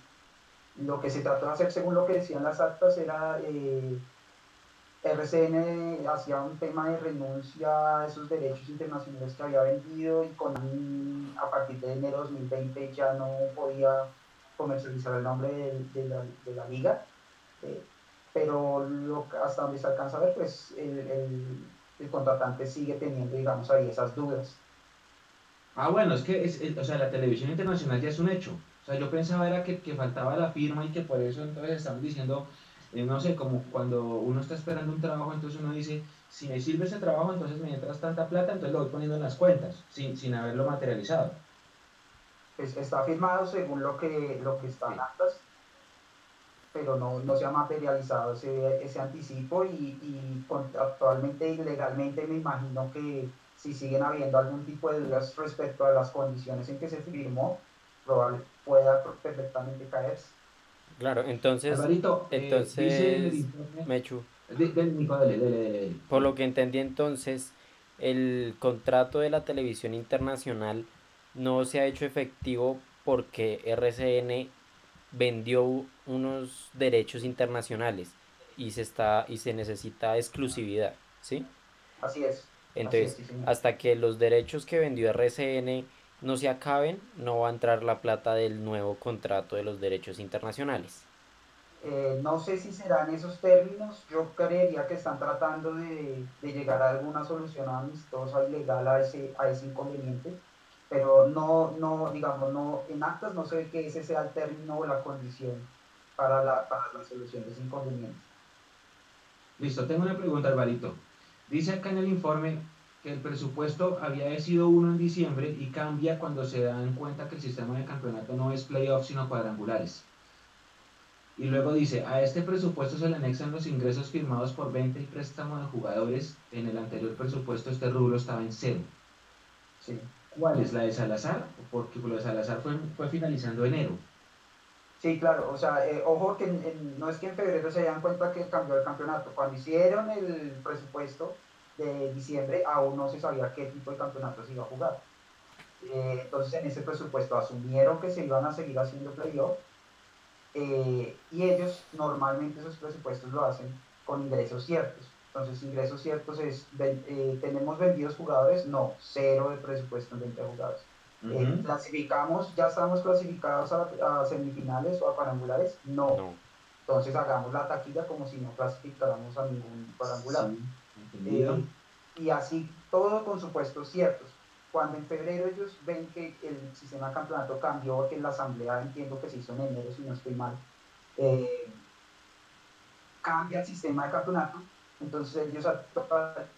Lo que se trató de hacer, según lo que decían las actas, era eh, RCN hacía un tema de renuncia a esos derechos internacionales que había vendido y Konami a partir de enero de 2020 ya no podía comercializar el nombre de, la, liga. Eh, pero hasta donde se alcanza a ver, pues el, contratante sigue teniendo, digamos, ahí esas dudas. Ah, bueno, es que o sea, la televisión internacional ya es un hecho. O sea, yo pensaba era que, que faltaba la firma y que por eso entonces estamos diciendo, eh, no sé, como cuando uno está esperando un trabajo, entonces uno dice, si me sirve ese trabajo, entonces me entras tanta plata, entonces lo voy poniendo en las cuentas, sin, sin haberlo materializado. Pues está firmado según lo que, lo que está en actas, pero no, no se ha materializado ese, ese anticipo y, y actualmente y legalmente me imagino que si siguen habiendo algún tipo de dudas respecto a las condiciones en que se firmó, probablemente pueda perfectamente caerse. Claro, entonces, entonces Mechu, por lo que entendí entonces, el contrato de la televisión internacional no se ha hecho efectivo porque RCN vendió unos derechos internacionales y se está y se necesita exclusividad, ¿sí? Así es. Entonces, hasta que los derechos que vendió RCN no se acaben, no va a entrar la plata del nuevo contrato de los derechos internacionales. Eh, no sé si serán esos términos, yo creería que están tratando de, de llegar a alguna solución amistosa y legal a ese, a ese inconveniente pero no, no, digamos, no, en actas no se ve que ese sea el término o la condición para la, para la solución de ese inconveniente. Listo, tengo una pregunta, Alvarito. Dice acá en el informe el presupuesto había sido uno en diciembre y cambia cuando se dan cuenta que el sistema de campeonato no es playoff sino cuadrangulares. Y luego dice, a este presupuesto se le anexan los ingresos firmados por venta y préstamo de jugadores. En el anterior presupuesto este rubro estaba en cero. Sí. ¿Cuál es la de Salazar? Porque lo de Salazar fue, fue finalizando enero. Sí, claro, o sea, eh, ojo que no es que en febrero se dan cuenta que cambió el campeonato. Cuando hicieron el presupuesto de diciembre, aún no se sabía qué tipo de campeonato se iba a jugar. Eh, entonces, en ese presupuesto asumieron que se iban a seguir haciendo playoff eh, y ellos normalmente esos presupuestos lo hacen con ingresos ciertos. Entonces, ingresos ciertos es, eh, ¿tenemos vendidos jugadores? No, cero de presupuesto en 20 jugadores. Eh, ¿Clasificamos, ya estamos clasificados a, semifinales o a parangulares? No. Entonces, hagamos la taquilla como si no clasificáramos a ningún y así, todo con supuestos ciertos. Cuando en febrero ellos ven que el sistema de campeonato cambió, que la asamblea entiendo que se hizo en enero, si no estoy mal, eh, cambia el sistema de campeonato, entonces ellos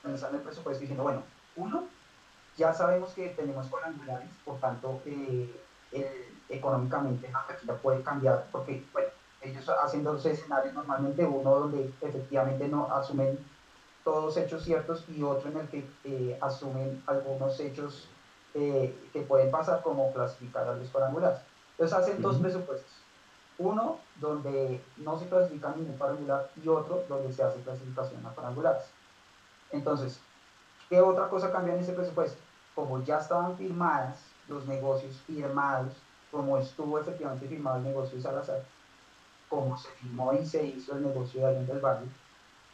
analizan el presupuesto diciendo, bueno, uno, ya sabemos que tenemos cuadrangulares, por tanto, eh, económicamente la puede cambiar, porque bueno, ellos hacen dos escenarios normalmente, uno donde efectivamente no asumen todos hechos ciertos y otro en el que eh, asumen algunos hechos eh, que pueden pasar como clasificar a los parangulares. Entonces hacen dos presupuestos. Uno donde no se clasifica ningún parangular y otro donde se hace clasificación a parangulares. Entonces, ¿qué otra cosa cambia en ese presupuesto? Como ya estaban firmadas los negocios firmados, como estuvo efectivamente firmado el negocio de Salazar, como se firmó y se hizo el negocio de Allende del Barrio,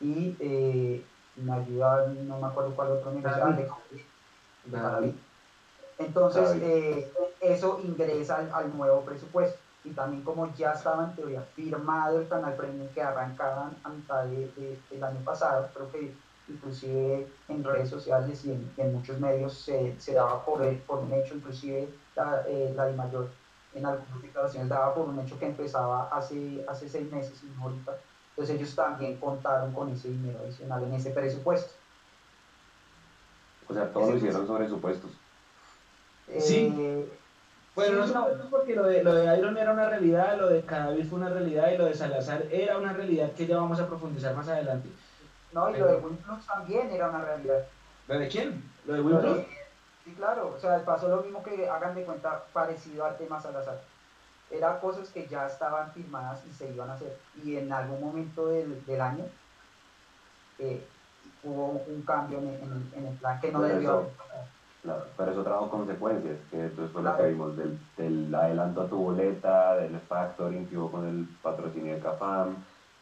y eh, me ayuda, no me acuerdo cuál otro negocio, de, Entonces, eh, eso ingresa al, nuevo presupuesto. Y también como ya estaba en teoría firmado el canal premium que arrancaban a mitad de, del año pasado, creo que inclusive en redes sociales y en, muchos medios se, se daba por, por, un hecho, inclusive la, eh, la de mayor en algunas declaraciones daba por un hecho que empezaba hace, hace seis meses y no ahorita entonces ellos también contaron con ese dinero adicional en ese presupuesto. O sea, todos lo hicieron sobre supuestos. Eh, sí. Bueno, no, no, porque lo de, lo de Iron era una realidad, lo de Cadavis fue una realidad y lo de Salazar era una realidad que ya vamos a profundizar más adelante. No, y lo de Winflux también era una realidad. ¿Lo de quién? ¿Lo de Winflux? Sí, claro. O sea, pasó lo mismo que hagan de cuenta parecido al tema Salazar eran cosas que ya estaban firmadas y se iban a hacer. Y en algún momento del, del año eh, hubo un cambio en, en, el plan que no debió. Claro, pero eso trajo consecuencias, que después fue lo que vimos del, del, adelanto a tu boleta, del factoring que hubo con el patrocinio de Cafam,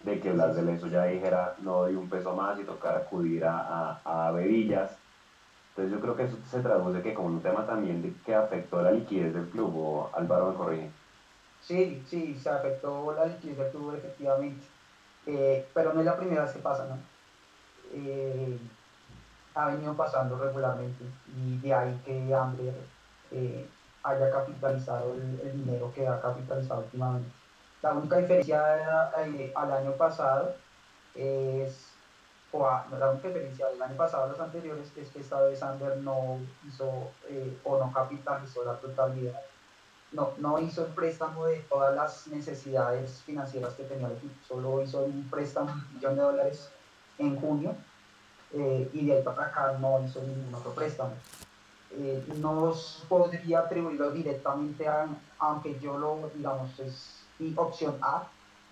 de que Blas de eso ya dijera no doy un peso más y tocar acudir a, a, a bebillas. Entonces yo creo que eso se traduce que como un tema también de que afectó la liquidez del club, o Álvaro me corrige. Sí, sí, se afectó la liquidez del efectivamente, eh, pero no es la primera vez que pasa, ¿no? Eh, ha venido pasando regularmente y de ahí que Amber eh, haya capitalizado el, dinero que ha capitalizado últimamente. La única diferencia al año pasado es, o la única diferencia del año pasado a los anteriores es que esta vez Amber no hizo o no capitalizó la totalidad no, no hizo el préstamo de todas las necesidades financieras que tenía el equipo, solo hizo un préstamo de un millón de dólares en junio eh, y de ahí para acá no hizo ningún otro préstamo. Eh, no podría atribuirlo directamente a, aunque yo lo, digamos, es opción A,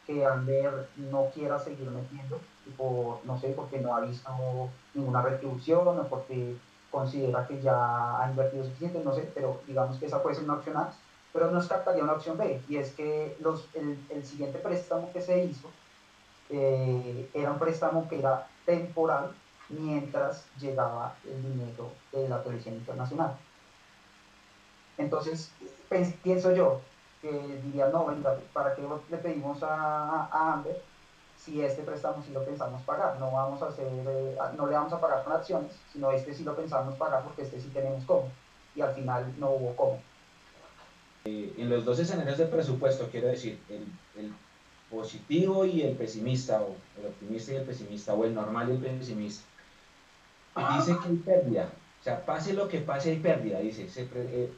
que Amber no quiera seguir metiendo, tipo, no sé, porque no ha visto ninguna retribución o porque considera que ya ha invertido suficiente, no sé, pero digamos que esa puede ser una opción A pero nos captaría una opción B, y es que los, el, el siguiente préstamo que se hizo eh, era un préstamo que era temporal mientras llegaba el dinero de la televisión internacional. Entonces, pienso yo que diría, no, venga, ¿para qué le pedimos a, a Amber si este préstamo sí lo pensamos pagar? No, vamos a hacer, eh, no le vamos a pagar con acciones, sino este sí lo pensamos pagar porque este sí tenemos cómo. Y al final no hubo cómo. Eh, en los dos escenarios de presupuesto, quiero decir, el, el, positivo y el pesimista, o el optimista y el pesimista, o el normal y el pesimista, dice que hay pérdida, sea, pase lo que pase hay pérdida, dice. Eh,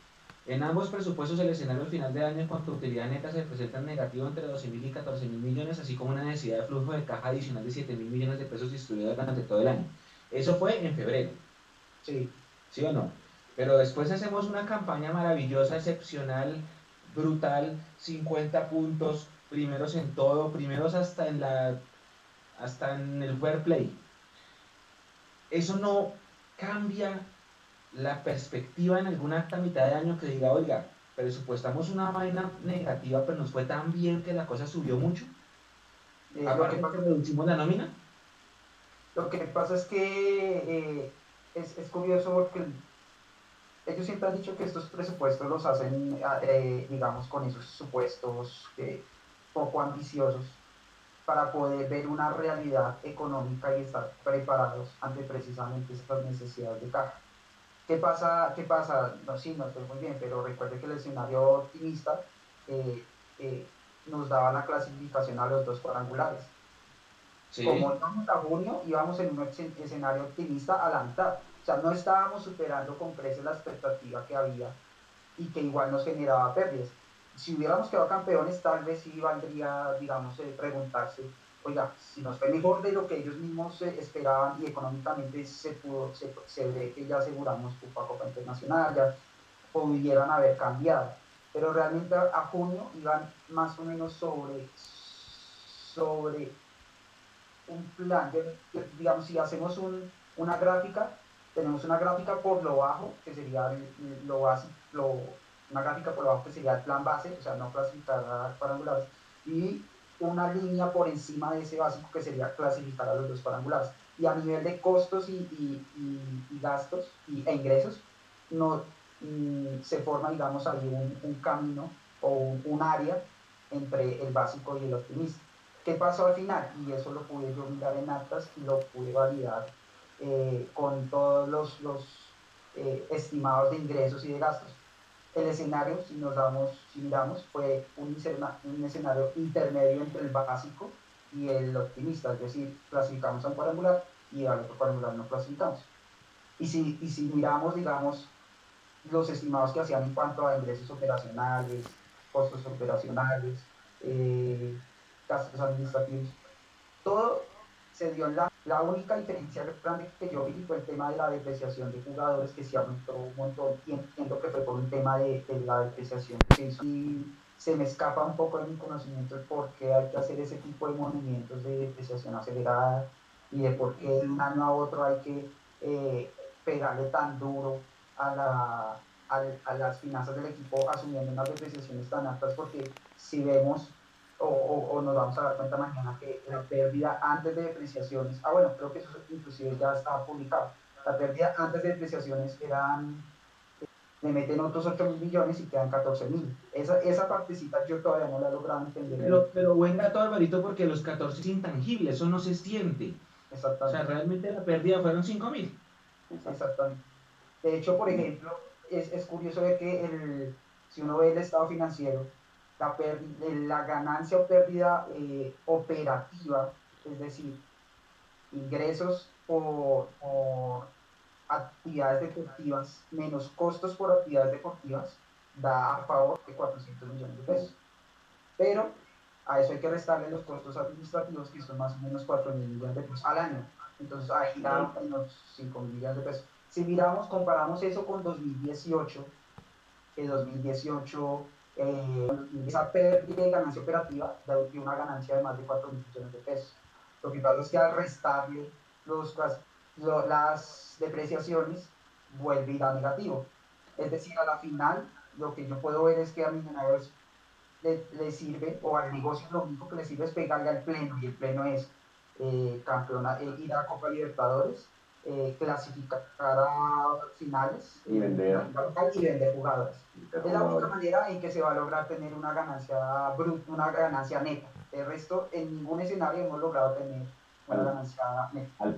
en ambos presupuestos el escenario al final de año en cuanto a utilidad neta se presenta negativo entre 12 mil y 14 mil millones, así como una necesidad de flujo de caja adicional de 7 mil millones de pesos distribuidos durante todo el año. Eso fue en febrero. Sí. ¿Sí o no? Pero después hacemos una campaña maravillosa, excepcional, brutal, 50 puntos, primeros en todo, primeros hasta en la hasta en el fair play. Eso no cambia la perspectiva en alguna acta mitad de año que diga, oiga, presupuestamos una vaina negativa, pero nos fue tan bien que la cosa subió mucho. Eh, Aparte que, reducimos la nómina. Lo que pasa es que eh, es, es, curioso porque ellos siempre han dicho que estos presupuestos los hacen, eh, digamos, con esos supuestos eh, poco ambiciosos para poder ver una realidad económica y estar preparados ante precisamente estas necesidades de caja. ¿Qué pasa? ¿Qué pasa? No, sí, no estoy muy bien, pero recuerde que el escenario optimista eh, nos daba la clasificación a los dos cuadrangulares. Como íbamos a junio, íbamos en un escenario optimista a la mitad no estábamos superando con creces la expectativa que había y que igual nos generaba pérdidas. Si hubiéramos quedado campeones, tal vez sí valdría, digamos, eh, preguntarse, oiga, si nos fue mejor de lo que ellos mismos eh, esperaban y económicamente se, pudo, se, ve que ya aseguramos Copa Copa Internacional, ya pudieran haber cambiado. Pero realmente a, junio iban más o menos sobre, sobre un plan, digamos, si hacemos un, una gráfica, tenemos una gráfica por lo bajo, que sería lo básico, una gráfica por lo bajo que sería el plan base, o sea, no clasificar parangulares, y una línea por encima de ese básico que sería clasificar a los dos parangulares. Y a nivel de costos y, y, gastos y, e ingresos, no, mm, se forma, digamos, ahí un, camino o un, área entre el básico y el optimista. ¿Qué pasó al final? Y eso lo pude yo mirar en actas y lo pude validar eh, con todos los, los eh, estimados de ingresos y de gastos. El escenario, si nos damos, si miramos, fue un, un escenario intermedio entre el básico y el optimista, es decir, clasificamos a un cuadrangular y al otro cuadrangular no clasificamos. Y si, y si miramos, digamos, los estimados que hacían en cuanto a ingresos operacionales, costos operacionales, eh, gastos administrativos, todo se dio la, la única diferencia grande que yo vi fue el tema de la depreciación de jugadores que se aumentó un montón. Y entiendo que fue por un tema de, la depreciación y se me escapa un poco de mi conocimiento de por qué hay que hacer ese tipo de movimientos de depreciación acelerada y de por qué de un año a otro hay que eh, pegarle tan duro a, la, a, las finanzas del equipo asumiendo unas depreciaciones tan altas porque si vemos o, o, nos vamos a dar cuenta mañana que la pérdida antes de depreciaciones, ah bueno, creo que eso inclusive ya estaba publicado, la pérdida antes de depreciaciones eran, le meten otros 8 mil millones y quedan 14 mil. Esa, esa partecita yo todavía no la he logrado entender. Pero, pero buen dato, Alvarito, porque los 14 es intangible, eso no se siente. Exactamente. O sea, realmente la pérdida fueron 5 mil. Exactamente. De hecho, por ejemplo, es, es curioso ver que el, si uno ve el estado financiero, la, la ganancia o pérdida eh, operativa, es decir, ingresos por, actividades deportivas menos costos por actividades deportivas, da a favor de 400 millones de pesos. Pero a eso hay que restarle los costos administrativos, que son más o menos 4 mil millones de pesos al año. Entonces ahí da unos 5 mil millones de pesos. Si miramos, comparamos eso con 2018, que 2018 eh, esa pérdida de ganancia operativa da una ganancia de más de 4 millones de pesos. Lo que pasa es que al restarle los, las, depreciaciones vuelve da negativo. Es decir, a la final lo que yo puedo ver es que a Millonarios le, le sirve, o al negocio lo único que le sirve es pegarle al pleno, y el pleno es eh, campeona, eh, ir a Copa Libertadores eh, clasificar a finales y vender. y vender jugadores. Es la única manera en que se va a lograr tener una ganancia bruta, una ganancia neta. El resto, en ningún escenario hemos logrado tener una ganancia neta.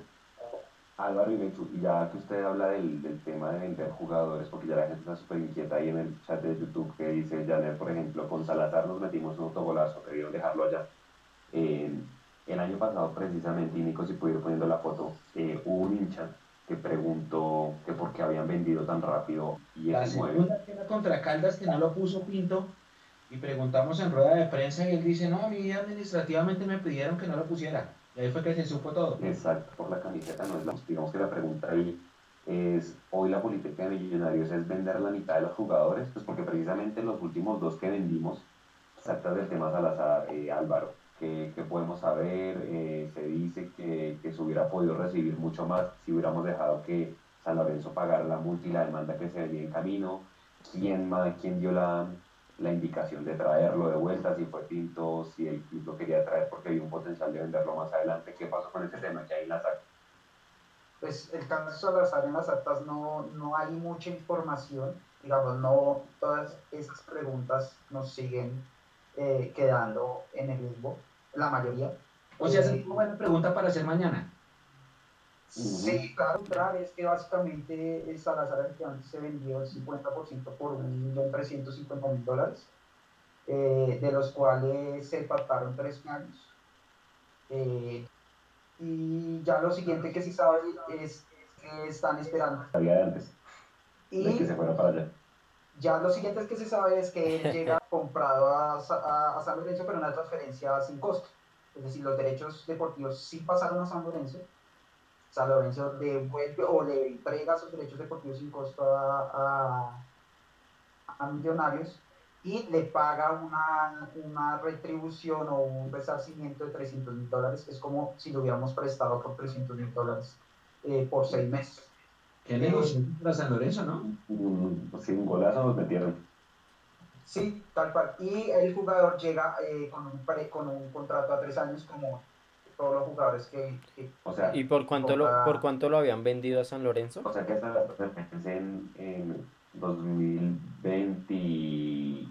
Álvaro y ya que usted habla del, del, tema de vender jugadores, porque ya la gente está súper inquieta ahí en el chat de YouTube que dice, Janet, por ejemplo, con Salazar nos metimos un autogolazo, querían dejarlo allá. Eh, el año pasado precisamente, y Nico si pudiera poniendo la foto, eh, hubo un hincha que preguntó que por qué habían vendido tan rápido y La segunda que era contra Caldas que no lo puso Pinto y preguntamos en rueda de prensa y él dice, no, a mí administrativamente me pidieron que no lo pusiera. Y ahí fue que se supo todo. Exacto, por la camiseta no es la, digamos que la pregunta ahí es, hoy la política de Millonarios es vender la mitad de los jugadores, pues porque precisamente los últimos dos que vendimos, saltas del tema Salazar, eh, Álvaro, que, podemos saber, eh, se dice que, que, se hubiera podido recibir mucho más si hubiéramos dejado que San Lorenzo pagara la multa y la demanda que se venía en camino, quién, quién dio la, la indicación de traerlo de vuelta, si fue Pinto, si el club lo quería traer porque había un potencial de venderlo más adelante. ¿Qué pasó con ese tema que hay en las actas? Pues el caso Salazar en las actas no, no hay mucha información, digamos, no todas esas preguntas nos siguen eh, quedando en el limbo, la mayoría. O sea, es una buena pregunta para hacer mañana. Sí, claro, claro, es que básicamente Salazar se vendió el 50% por 1.350.000 dólares, eh, de los cuales se pactaron tres años. Eh, y ya lo siguiente que sí sabe es que están esperando. Sabía antes y de que se fuera para allá. Ya lo siguiente que se sabe es que él llega comprado a, a, a San Lorenzo, pero una transferencia sin costo. Es decir, los derechos deportivos sí pasaron a San Lorenzo, San Lorenzo devuelve o le entrega sus derechos deportivos sin costo a, a, Millonarios y le paga una, una, retribución o un resarcimiento de 300 mil dólares, que es como si lo hubiéramos prestado por 300 mil dólares eh, por seis meses. ¿Qué negocio para San Lorenzo, no? Mm, sí, un golazo nos metieron. Sí, tal cual. Y el jugador llega eh, con, un con un contrato a tres años como todos los jugadores que... o sea, ¿Y por cuánto, lo, por cuánto lo habían vendido a San Lorenzo? O sea que hasta en, en 2020,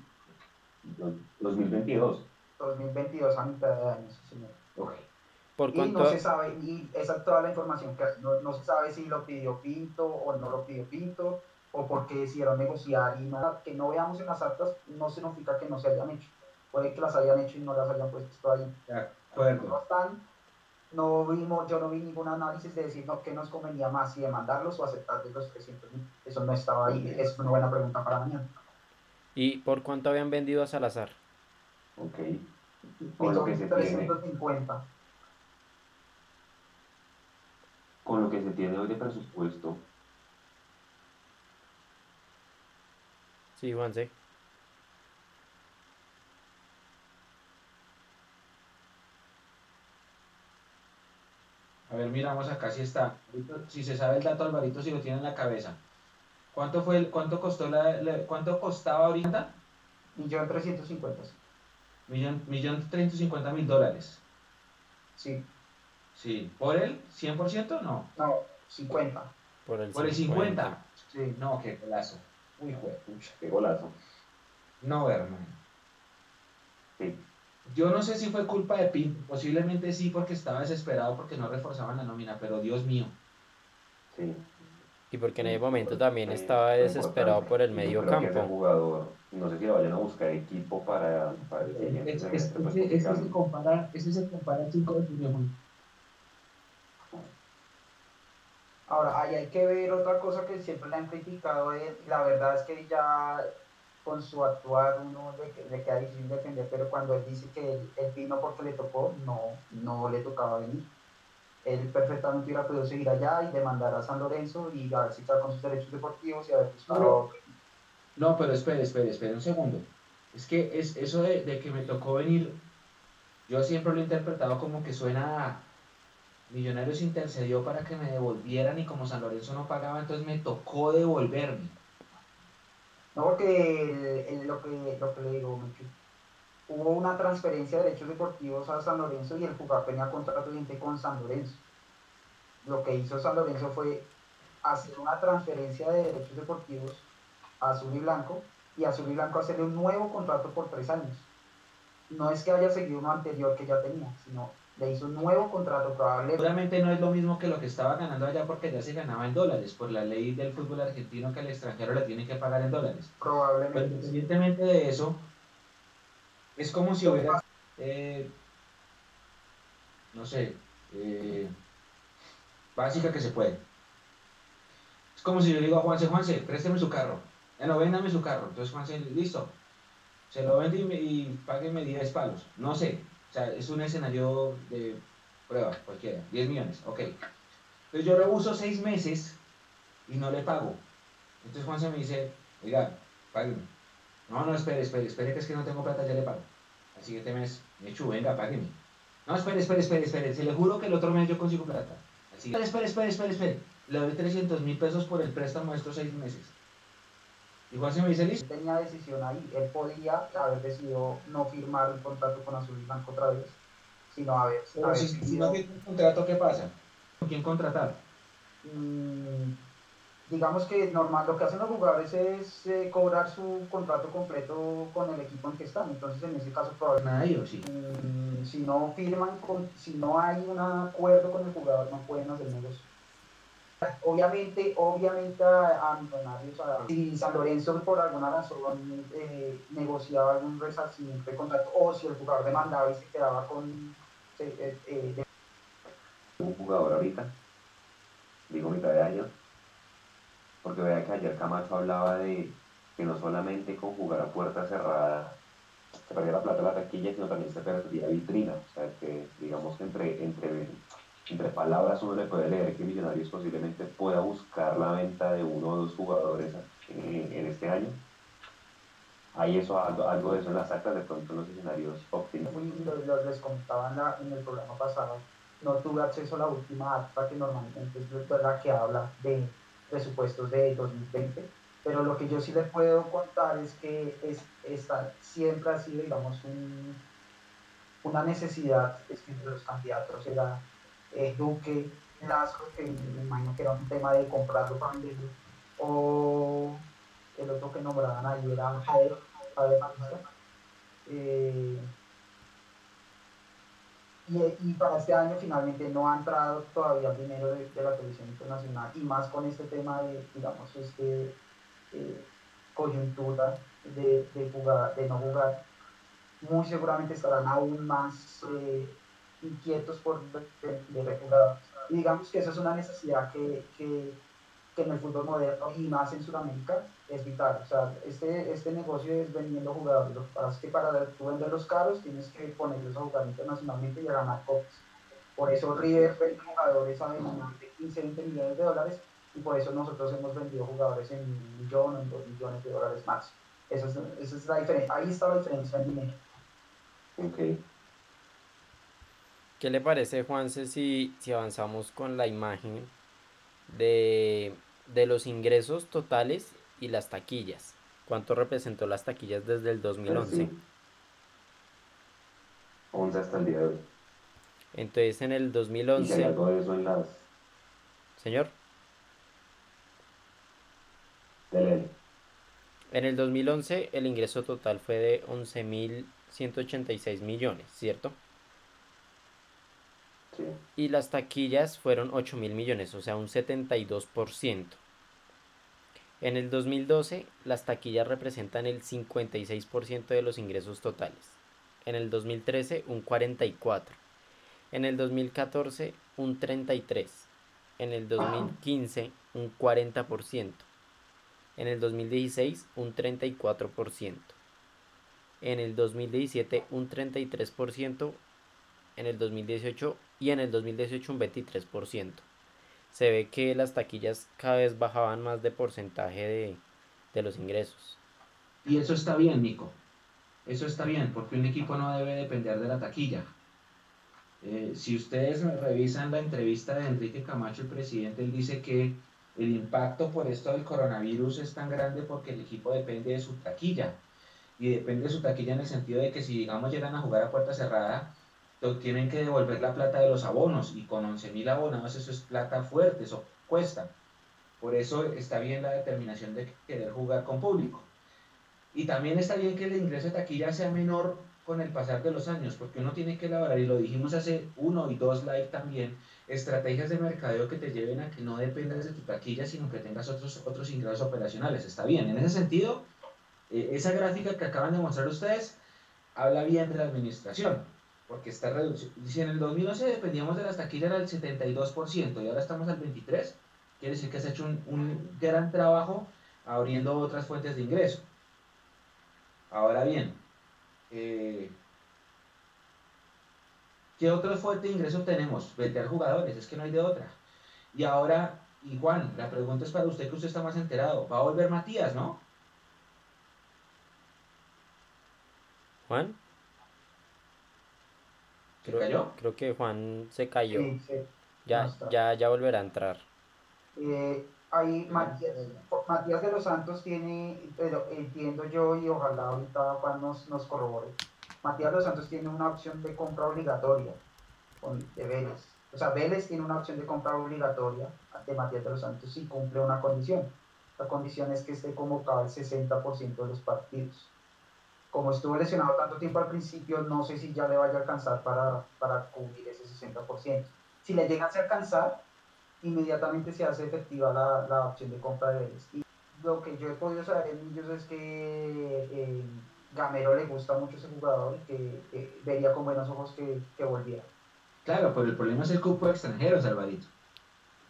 2022. 2022 a mitad de año, señor. ¿Por y no se sabe, y esa es toda la información que no, no, se sabe si lo pidió Pinto o no lo pidió Pinto, o porque decidieron negociar y nada, que no veamos en las actas no significa que no se hayan hecho. Puede que las hayan hecho y no las hayan puesto ahí. De acuerdo. No están, no vimos, yo no vi ningún análisis de decir no, qué nos convenía más, si demandarlos o aceptar de los 300 Eso no estaba ahí, es una buena pregunta para mañana. ¿Y por cuánto habían vendido a Salazar? Ok. Con lo que se 350. Tiene, con lo que se tiene hoy de presupuesto. Sí, Juanse. A ver, miramos acá si está. Si se sabe el dato, Alvarito, si lo tiene en la cabeza. ¿Cuánto fue el, cuánto costó la, cuánto costaba ahorita? Millón trescientos cincuenta. Millón, millón trescientos cincuenta mil dólares. Sí. Sí. ¿Por el 100%? No. No, 50. Por el, ¿Por el 50. Sí. No, qué golazo. Uy, pucha, qué golazo. No, hermano. Sí. Yo no sé si fue culpa de Pinto, posiblemente sí porque estaba desesperado porque no reforzaban la nómina, pero Dios mío. Sí. Y porque en ese momento también estaba desesperado por el medio campo. jugador, no sé si vayan a buscar equipo para, para el siguiente es, es, pues, ese, se compara, ese se compara al 5 de junio. Ahora, ahí hay que ver otra cosa que siempre le han criticado, la verdad es que ya con su actuar uno le, le, queda difícil defender, pero cuando él dice que él, vino porque le tocó, no, no le tocaba venir. Él perfectamente hubiera podido seguir allá y demandar a San Lorenzo y a ver si está con sus derechos deportivos y a ver buscado... No, pero espere, espere, espere un segundo. Es que es eso de, de, que me tocó venir, yo siempre lo he interpretado como que suena Millonarios intercedió para que me devolvieran y como San Lorenzo no pagaba, entonces me tocó devolverme. No, porque lo, que, lo que le digo, hubo una transferencia de derechos deportivos a San Lorenzo y el jugador tenía contrato vigente con San Lorenzo. Lo que hizo San Lorenzo fue hacer una transferencia de derechos deportivos a Azul y Blanco y a Azul y Blanco hacerle un nuevo contrato por tres años. No es que haya seguido uno anterior que ya tenía, sino le hizo un nuevo contrato probablemente. Obviamente no es lo mismo que lo que estaba ganando allá porque ya se ganaba en dólares, por la ley del fútbol argentino que al extranjero le tiene que pagar en dólares. Probablemente. Pero independientemente de eso, es como si hubiera, eh, no sé, eh, básica que se puede. Es como si yo digo a Juanse, Juanse, présteme su carro. Eh, no, véndame su carro. Entonces Juanse, listo. Se lo vende y, y págueme 10 palos. No sé. O sea, es un escenario de prueba, cualquiera. 10 millones, ok. Entonces yo lo uso 6 meses y no le pago. Entonces Juanse me dice, oiga, págueme. No, no, espere, espere, espere, que es que no tengo plata, ya le pago. Al siguiente mes, hecho, venga, págueme. No, espere, espere, espere, espere. Se le juro que el otro mes yo consigo plata. Así, espere, espere, espere, espere, espere. Le doy 300 mil pesos por el préstamo de estos seis meses. Igual se me dice listo. Tenía decisión ahí. Él podía haber decidido no firmar el contrato con Azul y Blanco otra vez, sino haber. Pero si, no firma el contrato, ¿qué pasa? ¿Con quién contratar? Mm, digamos que normal lo que hacen los jugadores es eh, cobrar su contrato completo con el equipo en que están. Entonces, en ese caso, probablemente sí. Mm, si no firman, con, si no hay un acuerdo con el jugador, no pueden hacer negocio. Obviamente, obviamente a, Millonarios, si San Lorenzo por alguna razón eh, negociaba algún resarcimiento de contrato, o si el jugador demandaba y se quedaba con eh, eh, un jugador ahorita, digo mitad de año, porque vea que ayer Camacho hablaba de que no solamente con jugar a puerta cerrada se perdía la plata de la taquilla, sino también se perdía vitrina. O sea, que digamos que entre, entre, entre palabras uno le puede leer que Millonarios posiblemente pueda buscar la venta de uno o dos jugadores en, este año. Hay eso, algo, de eso en las actas, de pronto en los escenarios óptimos. Les comentaba en, el programa pasado, no tuve acceso a la última acta que normalmente es la que habla de presupuestos de 2020, pero lo que yo sí les puedo contar es que es, esta siempre ha sido, digamos, un, una necesidad es que entre los candidatos era eh, Duque, Lazo, que me imagino que era un tema de comprarlo para venderlo, o el otro que nombraban ahí era Javier, Javier eh, y, para este año finalmente no ha entrado todavía el dinero de, la televisión internacional y más con este tema de, digamos, este eh, coyuntura de, de, jugar, de no jugar, muy seguramente estarán aún más eh, inquietos por de, de, Y digamos que esa es una necesidad que, que en el fútbol moderno y más en Sudamérica es vital. O sea, este, este negocio es vendiendo jugadores. Lo que pasa es que para tú vender los caros tienes que ponerlos a jugar internacionalmente y a ganar copas. Por eso River vende jugadores a de 15, 20 millones de dólares y por eso nosotros hemos vendido jugadores en un millón o en dos millones de dólares más. Esa es, esa es la diferencia. Ahí está la diferencia en dinero. Okay. ¿Qué le parece, Juanse, si, si avanzamos con la imagen de de los ingresos totales y las taquillas. ¿Cuánto representó las taquillas desde el 2011? 11 hasta el día de hoy. Entonces en el 2011... ¿Y algo de eso en las... Señor. Dele. En el 2011 el ingreso total fue de 11.186 millones, ¿cierto? Y las taquillas fueron 8 mil millones, o sea, un 72%. En el 2012, las taquillas representan el 56% de los ingresos totales. En el 2013, un 44%. En el 2014, un 33%. En el 2015, un 40%. En el 2016, un 34%. En el 2017, un 33%. En el 2018 y en el 2018 un 23% se ve que las taquillas cada vez bajaban más de porcentaje de, los ingresos. Y eso está bien, Nico. Eso está bien, porque un equipo no debe depender de la taquilla. Eh, si ustedes revisan la entrevista de Enrique Camacho, el presidente, él dice que el impacto por esto del coronavirus es tan grande porque el equipo depende de su taquilla. Y depende de su taquilla en el sentido de que si, digamos, llegan a jugar a puerta cerrada, tienen que devolver la plata de los abonos y con 11.000 abonados eso es plata fuerte, eso cuesta. Por eso está bien la determinación de querer jugar con público. Y también está bien que el ingreso de taquilla sea menor con el pasar de los años, porque uno tiene que elaborar, y lo dijimos hace uno y dos live también, estrategias de mercadeo que te lleven a que no dependas de tu taquilla, sino que tengas otros, otros ingresos operacionales. Está bien. En ese sentido, eh, esa gráfica que acaban de mostrar ustedes habla bien de la administración porque está reducido. Si en el 2011 dependíamos de las taquillas era el 72% y ahora estamos al 23%, quiere decir que se ha hecho un, gran trabajo abriendo otras fuentes de ingreso. Ahora bien, eh, ¿qué otra fuente de ingreso tenemos? Vender jugadores, es que no hay de otra. Y ahora, y Juan, la pregunta es para usted que usted está más enterado. ¿Va a volver Matías, no? Juan. ¿Se cayó? Creo que Juan se cayó. Ya, ya, ya volverá a entrar. Eh, ahí Matías, Matías, de los Santos tiene, pero entiendo yo y ojalá ahorita Juan nos, nos corrobore. Matías de los Santos tiene una opción de compra obligatoria de Vélez. O sea, Vélez tiene una opción de compra obligatoria de Matías de los Santos si cumple una condición. La condición es que esté convocado el 60% de los partidos. Como estuvo lesionado tanto tiempo al principio, no sé si ya le vaya a alcanzar para, para cubrir ese 60%. Si le llega a alcanzar, inmediatamente se hace efectiva la, la opción de compra de Vélez. Y lo que yo he podido saber en ellos es que eh, Gamero le gusta mucho ese jugador y que vería con buenos ojos que, que, volviera. Claro, pero el problema es el cupo de extranjeros, Alvarito.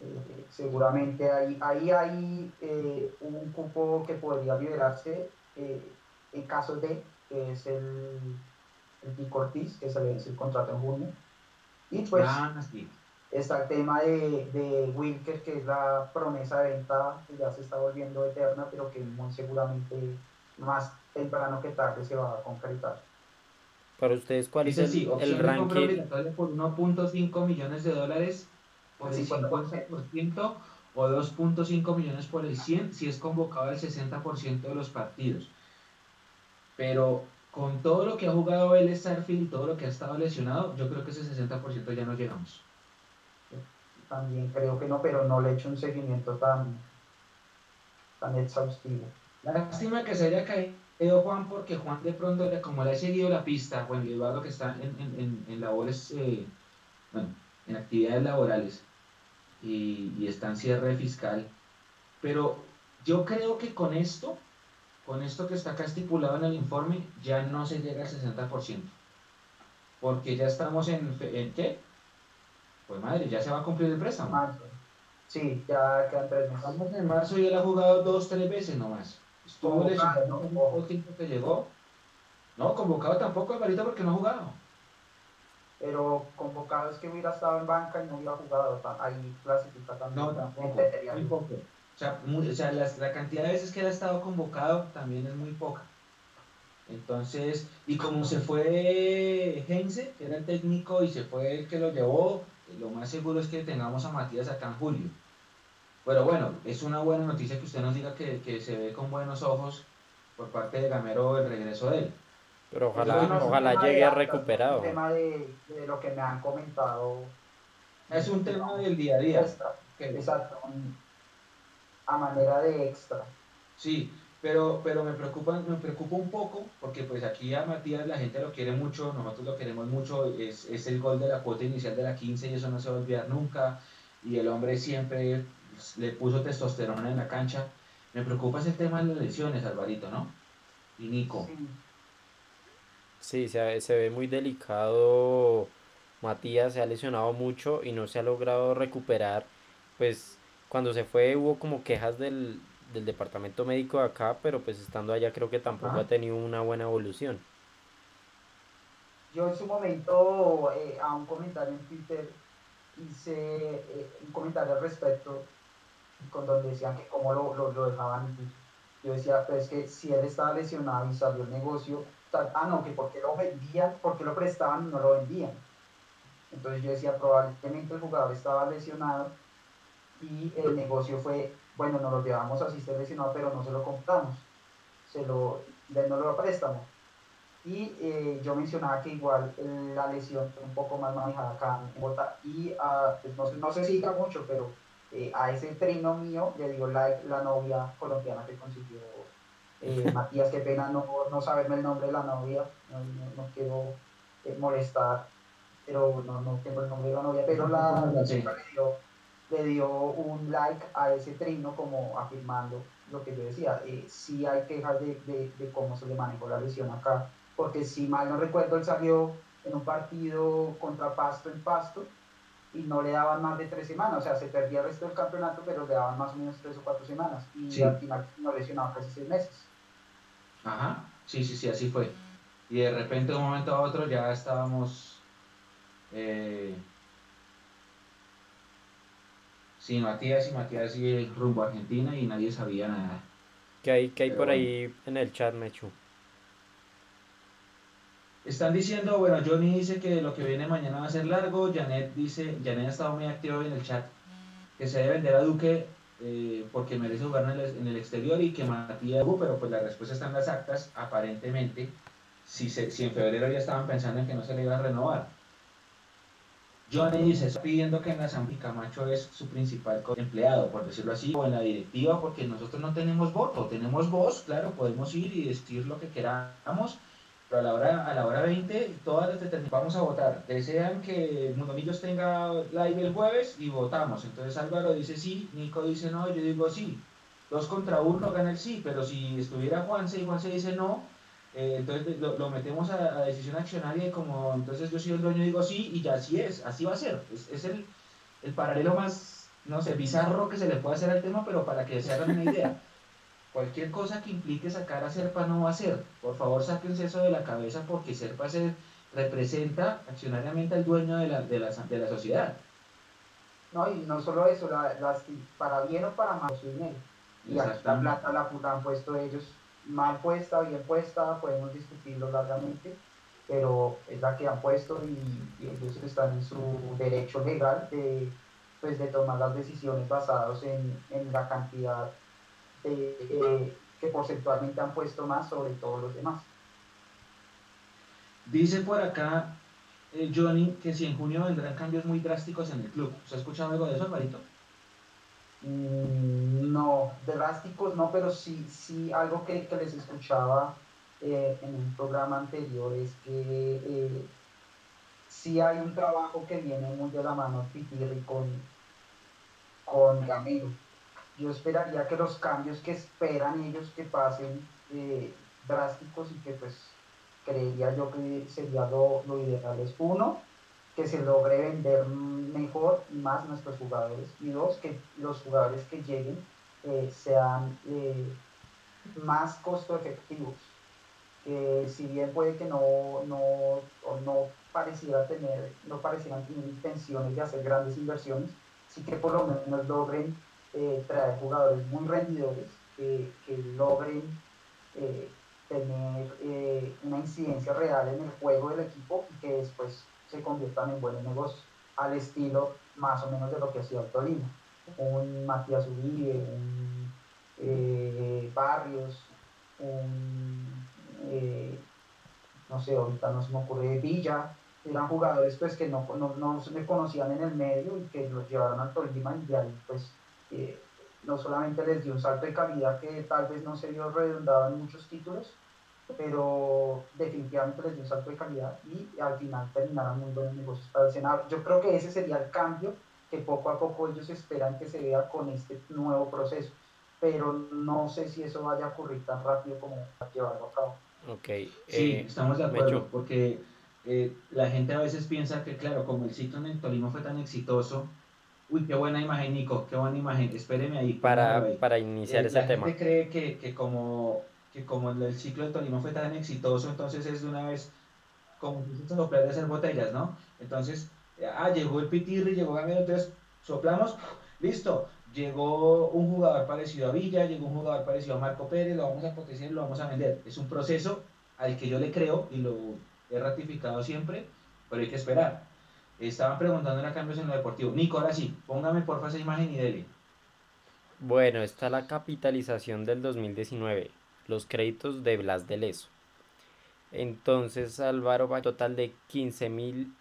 Eh, seguramente ahí, ahí hay eh, un cupo que podría liberarse en caso de que es el, el Pico Ortiz, que se le vence el contrato en junio. Y pues ah, está el tema de, de Wilker, que es la promesa de venta que ya se está volviendo eterna, pero que muy seguramente más temprano que tarde se va a concretar. Para ustedes, ¿cuál es el, el ranking? Por 1.5 millones de dólares por el 50% o 2.5 millones por el 100 si es convocado el 60% de los partidos. Pero con todo lo que ha jugado el Starfield todo lo que ha estado lesionado, yo creo que ese 60% ya no llegamos. También creo que no, pero no le he hecho un seguimiento tan, tan exhaustivo. Lástima que se haya caído Juan, porque Juan de pronto, como le ha seguido la pista, Juan Eduardo que está en, en, en, labores, eh, bueno, en actividades laborales y, y está en cierre fiscal. Pero yo creo que con esto con esto que está acá estipulado en el informe, ya no se llega al 60%. Porque ya estamos en, ¿en qué? Pues madre, ya se va a cumplir el préstamo. Marzo. Sí, ya quedan tres meses. Estamos en marzo y él ha jugado dos, tres veces nomás. Estuvo lesionado el tiempo que llegó. No, convocado tampoco, Alvarito, porque no ha jugado. Pero convocado es que hubiera estado en banca y no hubiera jugado. Ahí clasifica también. No, tampoco. Muy poco o sea, la, cantidad de veces que él ha estado convocado también es muy poca. Entonces, y como se fue Heinze, que era el técnico, y se fue el que lo llevó, lo más seguro es que tengamos a Matías acá en julio. Pero bueno, es una buena noticia que usted nos diga que, que se ve con buenos ojos por parte de Gamero el regreso de él. Pero ojalá, ojalá llegue recuperado. Es un tema de, de, lo que me han comentado. Es un tema del día a día. Exacto a manera de extra. Sí, pero, pero me, preocupa, me preocupa un poco porque pues aquí a Matías la gente lo quiere mucho, nosotros lo queremos mucho, es, es el gol de la cuota inicial de la 15 y eso no se va a olvidar nunca. Y el hombre siempre le puso testosterona en la cancha. Me preocupa ese tema de las lesiones, Alvarito, ¿no? Y Nico. Sí, se, se ve muy delicado. Matías se ha lesionado mucho y no se ha logrado recuperar. Pues cuando se fue hubo como quejas del, departamento médico de acá, pero pues estando allá creo que tampoco ha tenido una buena evolución. Yo en su momento eh, a un comentario en Twitter hice eh, un comentario al respecto con donde decían que cómo lo, lo, dejaban. Yo decía, pues que si él estaba lesionado y salió el negocio, ah no, que porque lo vendían, porque lo prestaban y no lo vendían. Entonces yo decía, probablemente el jugador estaba lesionado y el negocio fue, bueno, nos lo llevamos así esté lesionado, pero no se lo compramos, se lo, no lo prestamos. Y eh, yo mencionaba que igual la lesión un poco más manejada acá en Bogotá y pues no, no se siga mucho, pero eh, a ese trino mío le dio like la novia colombiana que consiguió eh, Matías, qué pena no, no saberme el nombre de la novia, no, no, quiero molestar, pero no, no tengo el nombre de la novia, pero la, la chica le dio le dio un like a ese trino como afirmando lo que yo decía, eh, sí hay quejas de, de, cómo se le manejó la lesión acá, porque si mal no recuerdo, él salió en un partido contra Pasto en Pasto y no le daban más de tres semanas, o sea, se perdía el resto del campeonato, pero le daban más o menos tres o cuatro semanas, y al final no lesionaba casi seis meses. Ajá, sí, sí, sí, así fue. Y de repente de un momento a otro ya estábamos eh, sin Matías y Matías y rumbo a Argentina y nadie sabía nada. ¿Qué hay, qué hay por ahí en el chat, Mechu? Están diciendo, bueno, Johnny dice que lo que viene mañana va a ser largo, Janet dice, Janet ha estado muy activo en el chat, que se debe vender a Duque eh, porque merece jugar en el, exterior y que Matías, pero pues la respuesta está en las actas, aparentemente, si, si en febrero ya estaban pensando en que no se le iba a renovar. Johnny dice, está pidiendo que en la Asamblea Camacho es su principal empleado, por decirlo así, o en la directiva, porque nosotros no tenemos voto, tenemos voz, claro, podemos ir y decir lo que queramos, pero a la hora, a la hora 20 todas las vamos a votar. Desean que Mundomillos tenga live el jueves y votamos. Entonces Álvaro dice sí, Nico dice no, yo digo sí. Dos contra uno gana el sí, pero si estuviera Juanse y Juanse dice no, eh, entonces lo, metemos a, decisión accionaria y como entonces yo soy el dueño digo sí y ya así es, así va a ser. Es, el, el paralelo más, no sé, bizarro que se le puede hacer al tema, pero para que se hagan una idea. Cualquier cosa que implique sacar a Serpa no va a ser. Por favor, sáquense eso de la cabeza porque Serpa se representa accionariamente al dueño de la, de la, de la sociedad. No, y no solo eso, la, para bien o para mal, su dinero. Y la plata la, han puesto ellos mal puesta, bien puesta, podemos discutirlo largamente, pero es la que han puesto y, ellos están en su derecho legal de, pues, de tomar las decisiones basadas en, en la cantidad eh, que porcentualmente han puesto más sobre todos los demás. Dice por acá eh, Johnny que si en junio vendrán cambios muy drásticos en el club. ¿Se ha escuchado algo de eso, Alvarito? Mm, no, drásticos no, pero sí, sí algo que, les escuchaba eh, en un programa anterior es que eh, sí hay un trabajo que viene muy de la mano Pitirri con, con Gamero. Yo esperaría que los cambios que esperan ellos que pasen eh, drásticos y que pues creería yo que sería lo, ideal es uno, que se logre vender mejor más nuestros jugadores y dos, que los jugadores que lleguen eh, sean eh, más costo efectivos. si bien puede que no, no, no pareciera tener, no parecieran tener intenciones de hacer grandes inversiones, sí que por lo menos logren eh, traer jugadores muy rendidores que, logren eh, tener eh, una incidencia real en el juego del equipo y que después se conviertan en buenos negocios, al estilo más o menos de lo que hacía Tolima. Un Matías Uribe, un Barrios, un, no sé, ahorita no se me ocurre Villa, eran jugadores pues que no, no, no se conocían en el medio y que los llevaron al Tolima y de ahí pues no solamente les dio un salto de calidad que tal vez no se vio redundado en muchos títulos, pero definitivamente les dio un salto de calidad y al final terminaron muy buenos negocios para el Senado. Yo creo que ese sería el cambio que poco a poco ellos esperan que se vea con este nuevo proceso, pero no sé si eso vaya a ocurrir tan rápido como llevarlo a cabo. Ok. sí, eh, estamos de acuerdo, porque eh, la gente a veces piensa que, claro, como el ciclo en el Tolima fue tan exitoso, Uy, qué buena imagen, Nico, qué buena imagen. Espéreme ahí. Para, para iniciar eh, ese tema. La gente cree que, que, como, que como el ciclo de Tolima fue tan exitoso, entonces es de una vez como soplar de hacer botellas, ¿no? Entonces, ah, llegó el Pitirri, llegó Gamero, entonces soplamos, listo. Llegó un jugador parecido a Villa, llegó un jugador parecido a Marco Pérez, lo vamos a potenciar y lo vamos a vender. Es un proceso al que yo le creo y lo he ratificado siempre, pero hay que esperar. Estaban preguntando a cambios en lo deportivo. Nico, ahora sí, póngame porfa esa imagen y dele. Bueno, está la capitalización del 2019, los créditos de Blas de Leso. Entonces Álvaro va a total de 15 mil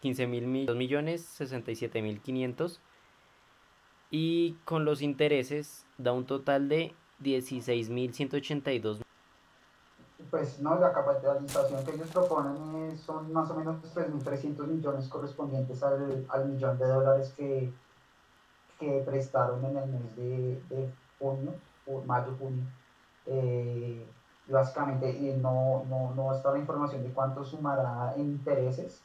15 mil millones 67 mil 500 y con los intereses da un total de 16 mil 182 pues no, la capitalización que ellos proponen son más o menos 3.300 millones correspondientes al, al, millón de dólares que, que prestaron en el mes de, de junio, mayo, Eh, básicamente no, no, no está la información de cuánto sumará en intereses,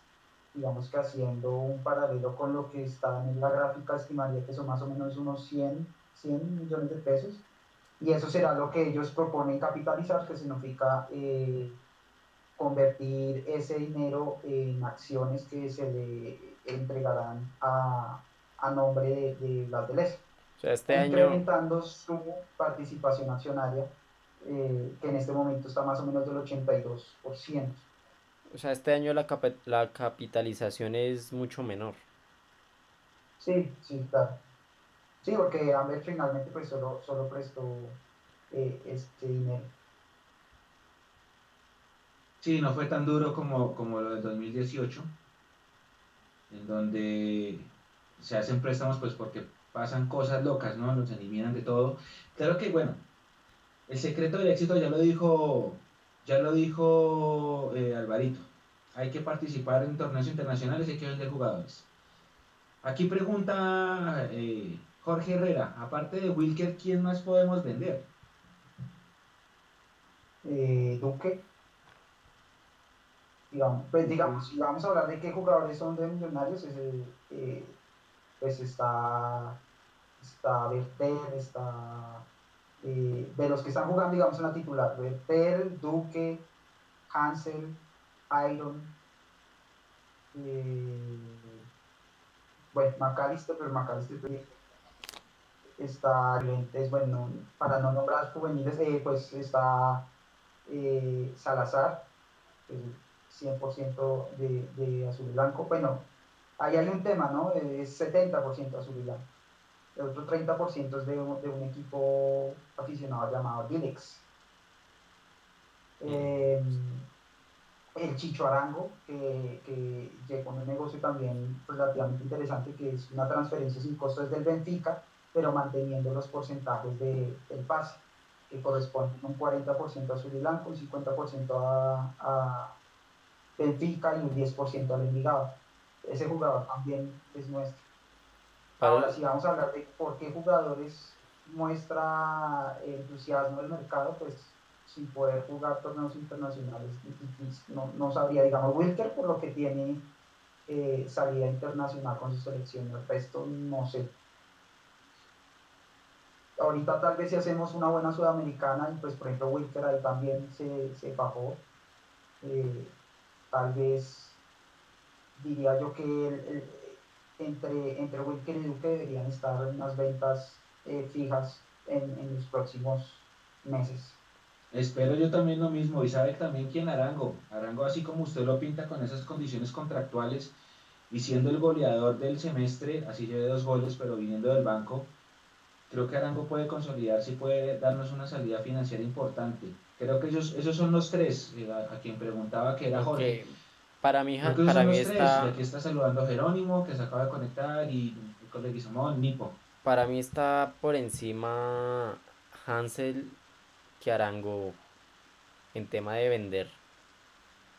digamos que haciendo un paralelo con lo que está en la gráfica, estimaría que son más o menos unos 100, 100 millones de pesos. Y eso será lo que ellos proponen capitalizar, que significa eh, convertir ese dinero en acciones que se le entregarán a, a nombre de, de las del ESA. O sea, este incrementando su participación accionaria, eh, que en este momento está más o menos del 82%. O sea, este año la, la capitalización es mucho menor. Sí, sí, claro. Sí, porque Amber finalmente pues solo, solo prestó eh, este dinero. Sí, no fue tan duro como, como lo del 2018, en donde se hacen préstamos pues porque pasan cosas locas, ¿no? Nos eliminan de todo. Claro que, bueno, el secreto del éxito ya lo dijo ya lo dijo eh, Alvarito. Hay que participar en torneos internacionales y hay que vender jugadores. Aquí pregunta eh, Jorge Herrera, aparte de Wilker, ¿quién más podemos vender? Eh, Duque. Digamos, pues digamos, vamos a hablar de qué jugadores son de millonarios, pues está, está Berter, está eh, de los que están jugando, digamos, en la titular, Bertel, Duque, Hansel, Iron, eh, bueno, McAllister, pero McAllister está, es bueno, para no nombrar juveniles, eh, pues está Salazar, 100% de, de azul y blanco, bueno, ahí hay un tema, ¿no? Es 70% azul y blanco el otro 30% es de un, de un, equipo aficionado llamado Dilex. Eh, el Chicho Arango, que, que llegó un negocio también relativamente interesante, que es una transferencia sin costo desde el Benfica, pero manteniendo los porcentajes de, del pase, que corresponden un 40% a Azul y Blanco, un 50% a, a Benfica y un 10% al Envigado. Ese jugador también es nuestro. Ahora, si vamos a hablar de por qué jugadores muestra entusiasmo del mercado, pues sin poder jugar torneos internacionales, no, no sabría, digamos, Wilker por lo que tiene eh, salida internacional con su selección, el resto no sé. Ahorita tal vez si hacemos una buena sudamericana, y pues por ejemplo Wilker ahí también se, se bajó, eh, tal vez diría yo que el entre, entre Wilker y Duque deberían estar en unas ventas eh, fijas en, en, los próximos meses. Espero yo también lo mismo, y sabe también quién Arango. Arango, así como usted lo pinta con esas condiciones contractuales y siendo el goleador del semestre, así lleve dos goles, pero viniendo del banco, creo que Arango puede consolidarse y puede darnos una salida financiera importante. Creo que esos, esos son los tres, eh, a, quien preguntaba que era Jorge. Para mí, para mí está... Aquí está saludando Jerónimo, que se acaba de conectar, y el colega Nipo. Para mí está por encima Hansel que Arango en tema de vender.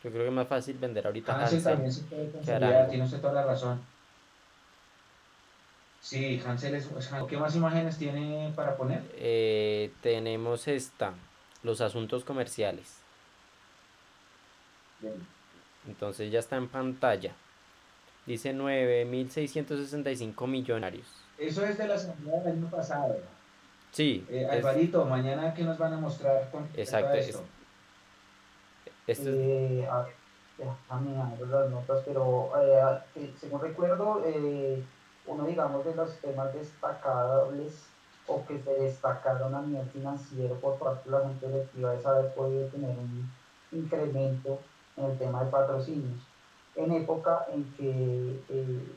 Yo creo que es más fácil vender ahorita Hansel, Hansel también se puede tiene usted toda la razón. Sí, Hansel es... ¿Qué más imágenes tiene para poner? Eh, tenemos esta, los asuntos comerciales. Bien. Entonces ya está en pantalla. Dice 9.665 millonarios. Eso es de la semana del año pasado. Sí. Eh, Alvarito, mañana qué nos van a mostrar con Exacto. esto. Eh, a ver, déjame las notas, pero eh, eh, según recuerdo, eh, uno digamos de los temas destacables o que se destacaron a nivel financiero por parte de la Junta Directiva es haber podido tener un incremento en el tema de patrocinios, en época en que, eh,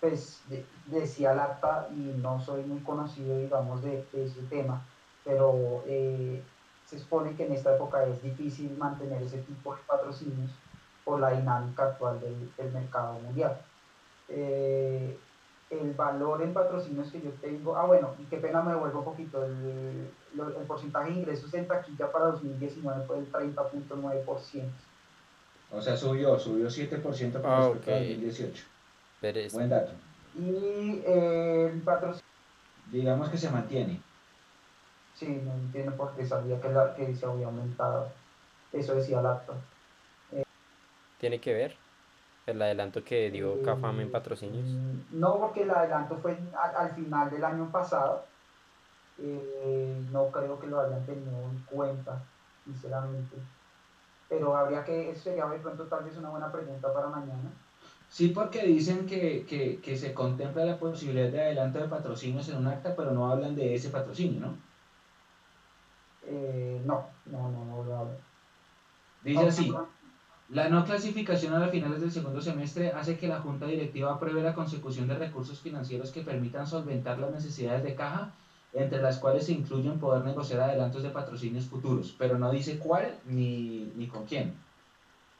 pues, decía el acta, y no soy muy conocido, digamos, de, ese tema, pero eh, se supone que en esta época es difícil mantener ese tipo de patrocinios por la dinámica actual del, mercado mundial. Eh, el valor en patrocinios que yo tengo, ah bueno, y qué pena me devuelvo un poquito, el, el porcentaje de ingresos en taquilla para 2019 fue del 30.9%. O sea, subió, subió 7% para ah, 2018. Buen dato. Y eh, el patrocinio. Digamos que se mantiene. Sí, no entiendo por qué sabía que, la, que se había aumentado. Eso decía el acto. ¿Tiene que ver? El adelanto que dio Cafam en patrocinios. Mm, no, porque el adelanto fue al, final del año pasado. Eh, no creo que lo hayan tenido en cuenta, sinceramente. Pero habría que, eso sería de pronto tal vez una buena pregunta para mañana. Sí, porque dicen que, que, que, se contempla la posibilidad de adelanto de patrocinios en un acta, pero no hablan de ese patrocinio, ¿no? Eh, no, no, no, no lo hablan. Dice así, la no clasificación a las finales del segundo semestre hace que la Junta Directiva apruebe la consecución de recursos financieros que permitan solventar las necesidades de caja, entre las cuales se incluyen poder negociar adelantos de patrocinios futuros, pero no dice cuál ni, ni con quién,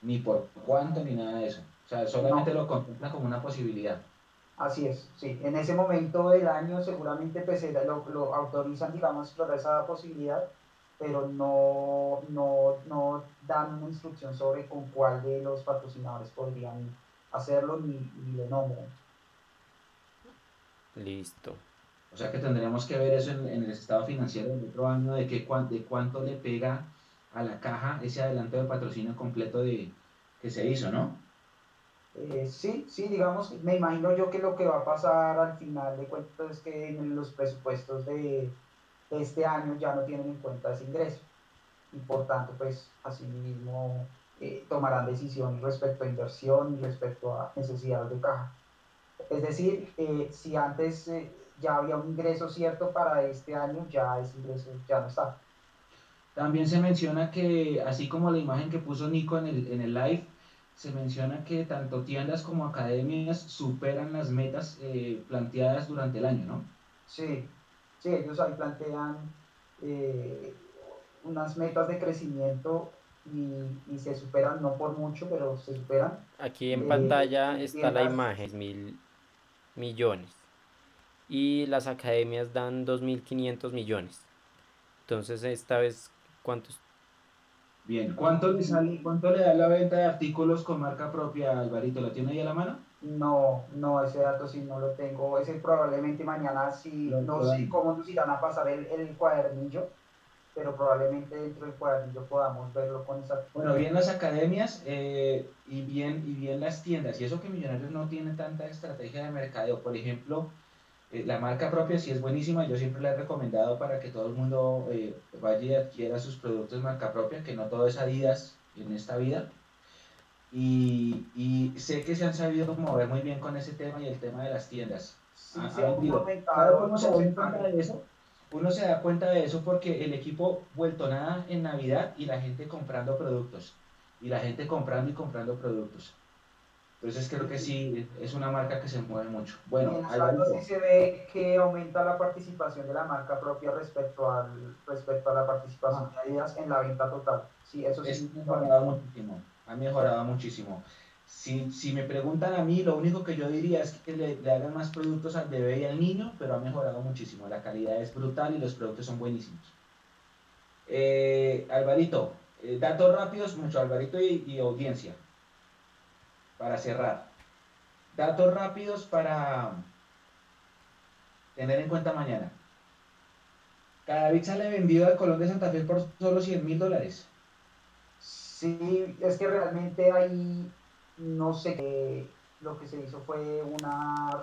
ni por cuánto, ni nada de eso. O sea, solamente lo contempla como una posibilidad. Así es, sí. En ese momento del año seguramente pues, lo, lo autorizan, digamos, explorar esa posibilidad, pero no, no, no dan una instrucción sobre con cuál de los patrocinadores podrían hacerlo ni, ni le nombran. Listo. O sea que tendríamos que ver eso en, el estado financiero del otro año, de, qué, de cuánto le pega a la caja ese adelanto de patrocinio completo de, que se hizo, ¿no? Eh, sí, sí, digamos, me imagino yo que lo que va a pasar al final de cuentas es que en los presupuestos de, este año ya no tienen en cuenta ese ingreso y por tanto, pues, asimismo eh, tomarán decisiones respecto a inversión y respecto a necesidades de caja. Es decir, eh, si antes ya había un ingreso cierto para este año, ya ese ingreso ya no está. También se menciona que, así como la imagen que puso Nico en el, en el live, se menciona que tanto tiendas como academias superan las metas eh, planteadas durante el año, ¿no? Sí, sí, ellos ahí plantean eh, unas metas de crecimiento y, se superan, no por mucho, pero se superan. Aquí en pantalla está la imagen, mil millones. Y las academias dan 2.500 millones. Entonces, esta vez, ¿cuántos Bien, ¿cuánto le sale, cuánto le da la venta de artículos con marca propia, Alvarito? ¿Lo tiene ahí a la mano? No, no, ese dato sí no lo tengo. Ese probablemente mañana sí, no, sé cómo nos irán a pasar el, el, cuadernillo, pero probablemente dentro del cuadernillo podamos verlo con esa... Bueno, bien las academias eh, y, bien, y bien las tiendas. Y eso que Millonarios no tiene tanta estrategia de mercadeo. Por ejemplo, la marca propia sí es buenísima, yo siempre la he recomendado para que todo el mundo eh, vaya y adquiera sus productos de marca propia, que no todo es Adidas en esta vida. Y, y, sé que se han sabido mover muy bien con ese tema y el tema de las tiendas. Sí, uno se da cuenta de eso. Uno se da cuenta de eso porque el equipo vuelto nada en Navidad y la gente comprando productos. Y la gente comprando y comprando productos. Entonces creo que sí, es una marca que se mueve mucho. Bueno, sí se ve que aumenta la participación de la marca propia respecto al respecto a la participación de Adidas en la venta total. Sí, eso sí. Ha mejorado muchísimo. Ha mejorado muchísimo. Si, si, me preguntan a mí, lo único que yo diría es que le, hagan más productos al bebé y al niño, pero ha mejorado muchísimo. La calidad es brutal y los productos son buenísimos. Eh, Alvarito, eh, datos rápidos, mucho Alvarito y audiencia para cerrar. Datos rápidos para tener en cuenta mañana. Cada bit sale vendido al Colón de Santa Fe por solo 100 mil dólares. Sí, es que realmente ahí no sé qué, lo que se hizo fue una...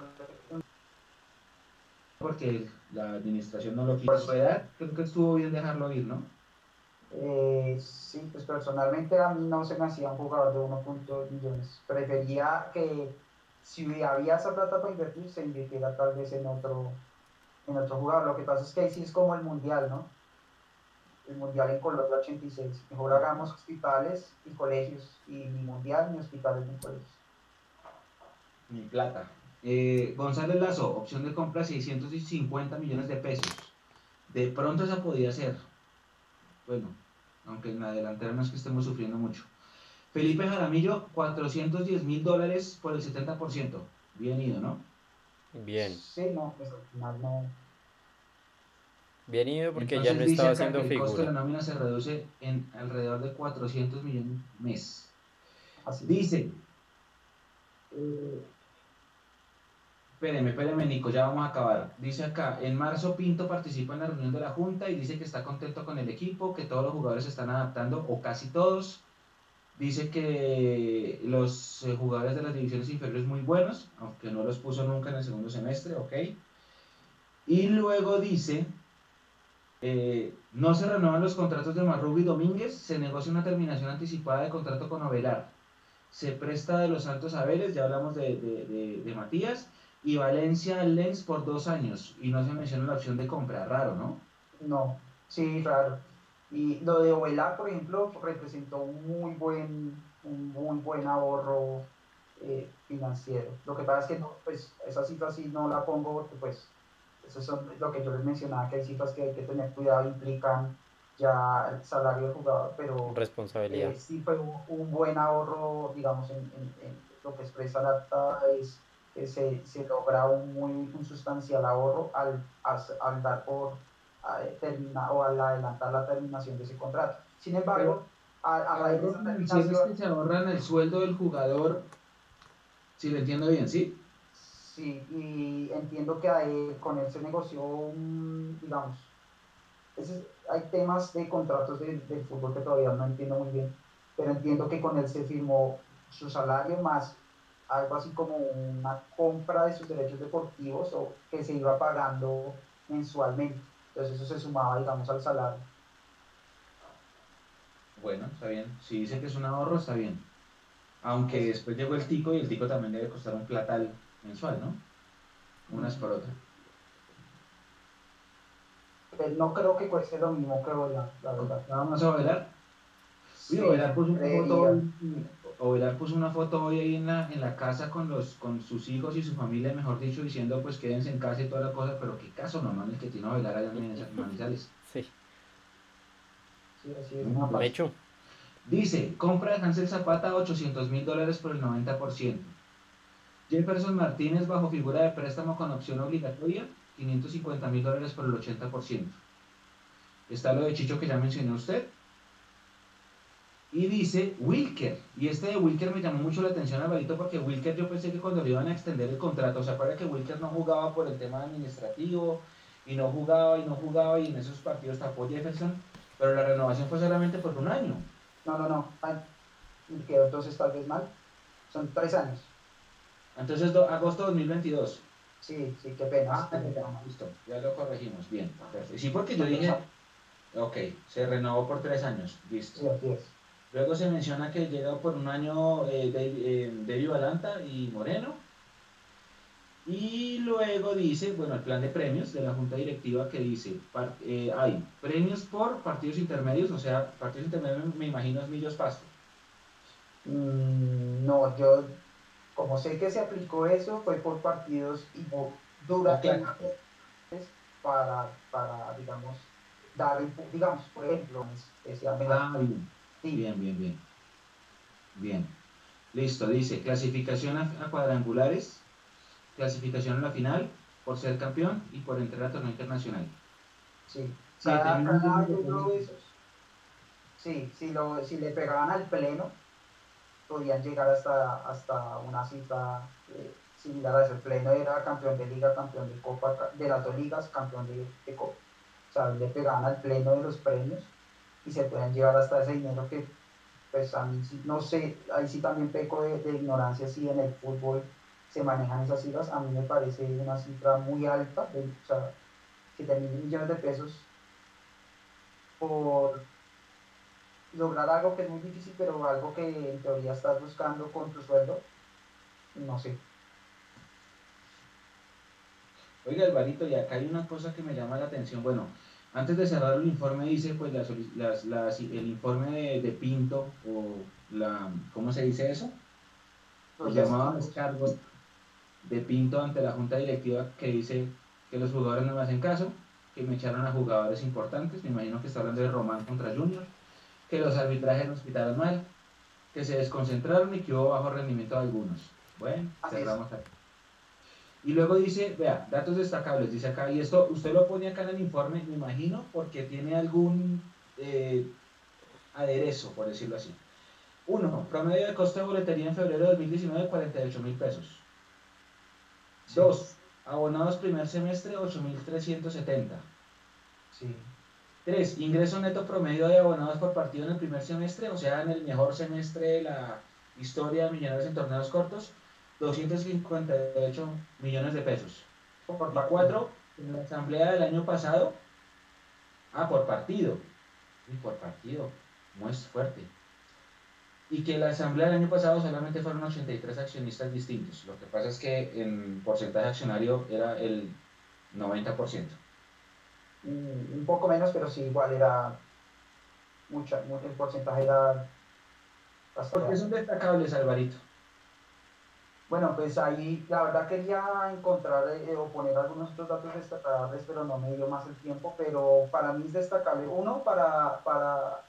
Porque la administración no lo quiso. creo que estuvo bien dejarlo ir, ¿no? Eh, sí, pues personalmente a mí no se me hacía un jugador de 1.2 millones. Prefería que si había esa plata para invertir, se invirtiera tal vez en otro, en otro jugador. Lo que pasa es que ahí sí es como el mundial, ¿no? El mundial en Colombia 86. Mejor hagamos hospitales y colegios, y ni mundial ni hospitales ni colegios. Ni plata. Eh, González Lazo, opción de compra 650 millones de pesos. De pronto esa podía ser. Bueno, aunque en la delantera no es que estemos sufriendo mucho. Felipe Jaramillo, 410 mil dólares por el 70%. Bien ido, ¿no? Bien. Sí, no, pues al final no. Bien ido porque ya no estaba haciendo figura. El costo de la nómina se reduce en alrededor de 400 millones mes. Así. Dice, eh, Espéreme, espéreme, Nico, ya vamos a acabar. Dice acá, en marzo Pinto participa en la reunión de la Junta y dice que está contento con el equipo, que todos los jugadores se están adaptando, o casi todos. Dice que los eh, jugadores de las divisiones inferiores muy buenos, aunque no los puso nunca en el segundo semestre, ok. Y luego dice, eh, no se renuevan los contratos de Marrubi y Domínguez, se negocia una terminación anticipada de contrato con Ovelar. Se presta de los Santos a ya hablamos de, de, Matías, y Valencia al Lens por dos años, y no se menciona la opción de compra, raro, ¿no? No, sí, raro. Y lo de Ovelar, por ejemplo, representó un muy buen, un muy buen ahorro eh, financiero. Lo que pasa es que no, pues, esa cifra sí no la pongo porque pues eso es lo que yo les mencionaba, que hay cifras que hay que tener cuidado, implican ya el salario del jugador, pero responsabilidad. Eh, sí fue un, buen ahorro, digamos, en, lo que expresa la acta es que se, se logra un muy un sustancial ahorro al, al dar por terminar o al adelantar la terminación de ese contrato. Sin embargo, a, a raíz de esa terminación... que se ahorran el sueldo del jugador, si lo entiendo bien, ¿sí? Sí, y entiendo que con él se negoció, un, digamos, hay temas de contratos del fútbol que todavía no entiendo muy bien, pero entiendo que con él se firmó su salario más algo así como una compra de sus derechos deportivos o que se iba pagando mensualmente. Entonces eso se sumaba, digamos, al salario. Bueno, está bien. Si dice que es un ahorro, está bien. Aunque después llegó el tico y el tico también debe costar un platal mensual, ¿no? Unas por otra. Pues no creo que cueste lo mismo que la verdad. ¿Nada más a Ovelar? Sí, Ovelar puso una foto, Ovelar puso una foto hoy ahí en la, en la casa con los con sus hijos y su familia, mejor dicho, diciendo pues quédense en casa y toda la cosa, pero qué caso normal es que tiene Ovelar allá en Manizales. Sí. Sí, así es. Una hecho. Dice, compra de Hansel Zapata 800 mil dólares por el 90%. Jefferson Martínez bajo figura de préstamo con opción obligatoria, 550 mil dólares por el 80%. Está lo de Chicho que ya mencionó usted, y dice Wilker. Y este de Wilker me llamó mucho la atención, Alvarito, porque Wilker yo pensé que cuando le iban a extender el contrato, o sea, para que Wilker no jugaba por el tema administrativo, y no jugaba y no jugaba, y en esos partidos tapó Jefferson, pero la renovación fue solamente por un año. No, no, no. quedó entonces tal vez mal. Son tres años. Entonces, agosto de 2022. Sí, sí, qué pena. Ah, listo, ya lo corregimos. Bien, perfecto. Sí, porque yo dije, ok, se renovó por tres años. Listo. Sí, así es. Luego se menciona que llega por un año eh, eh David Balanta y Moreno. Y luego dice, bueno, el plan de premios de la Junta Directiva que dice, eh, hay premios por partidos intermedios, o sea, partidos intermedios me imagino es Millos Pasto. Mm, no, yo, como sé que se aplicó eso, fue por partidos y durante para, para, digamos, dar, digamos, por ejemplo, especialmente... Ah, Bien, bien, bien. Bien. Listo, dice clasificación a, cuadrangulares, clasificación a la final por ser campeón y por entrar a torneo internacional. Sí, sí, Sí, si, lo, si le pegaban al pleno, podían llegar hasta, hasta una cifra eh, similar a eso. El pleno era campeón de liga, campeón de copa, de las dos ligas, campeón de, de copa. O sea, le pegaban al pleno de los premios y se pueden llevar hasta ese dinero que, pues a mí no sé, ahí sí también peco de, ignorancia si en el fútbol se manejan esas cifras, a mí me parece una cifra muy alta, de, o sea, 7 mil millones de pesos por lograr algo que es muy difícil, pero algo que en teoría estás buscando con tu sueldo, no sé. Oiga, Alvarito, y acá hay una cosa que me llama la atención. Bueno, antes de cerrar el informe dice, pues, el informe de, Pinto, o la, ¿cómo se dice eso? Los llamaban cargos de Pinto ante la Junta Directiva que dice que los jugadores no me hacen caso, que me echaron a jugadores importantes, me imagino que está hablando de Román contra Junior, que los arbitrajes nos quitaron mal, que se desconcentraron y que hubo bajo rendimiento de algunos. Bueno, cerramos aquí. Y luego dice, vea, datos destacables, dice acá, y esto usted lo pone acá en el informe, me imagino, porque tiene algún eh, aderezo, por decirlo así. Uno, promedio de costo de boletería en febrero de 2019, 48 mil pesos. Dos, abonados primer semestre, 8.370. Sí. Tres, ingreso neto promedio de abonados por partido en el primer semestre, o sea, en el mejor semestre de la historia de Millonarios en torneos cortos, 258 millones de pesos. Por la cuatro, en la asamblea del año pasado, ah, por partido, y por partido, muy fuerte. Y que la asamblea del año pasado solamente fueron 83 accionistas distintos. Lo que pasa es que en porcentaje accionario era el 90%. Mm, un poco menos, pero sí, igual era mucha, el porcentaje era bastante. Porque son destacables, Alvarito. Bueno, pues ahí la verdad quería encontrar eh, o poner algunos otros datos destacables, pero no me dio más el tiempo, pero para mí es destacable. Uno, para, para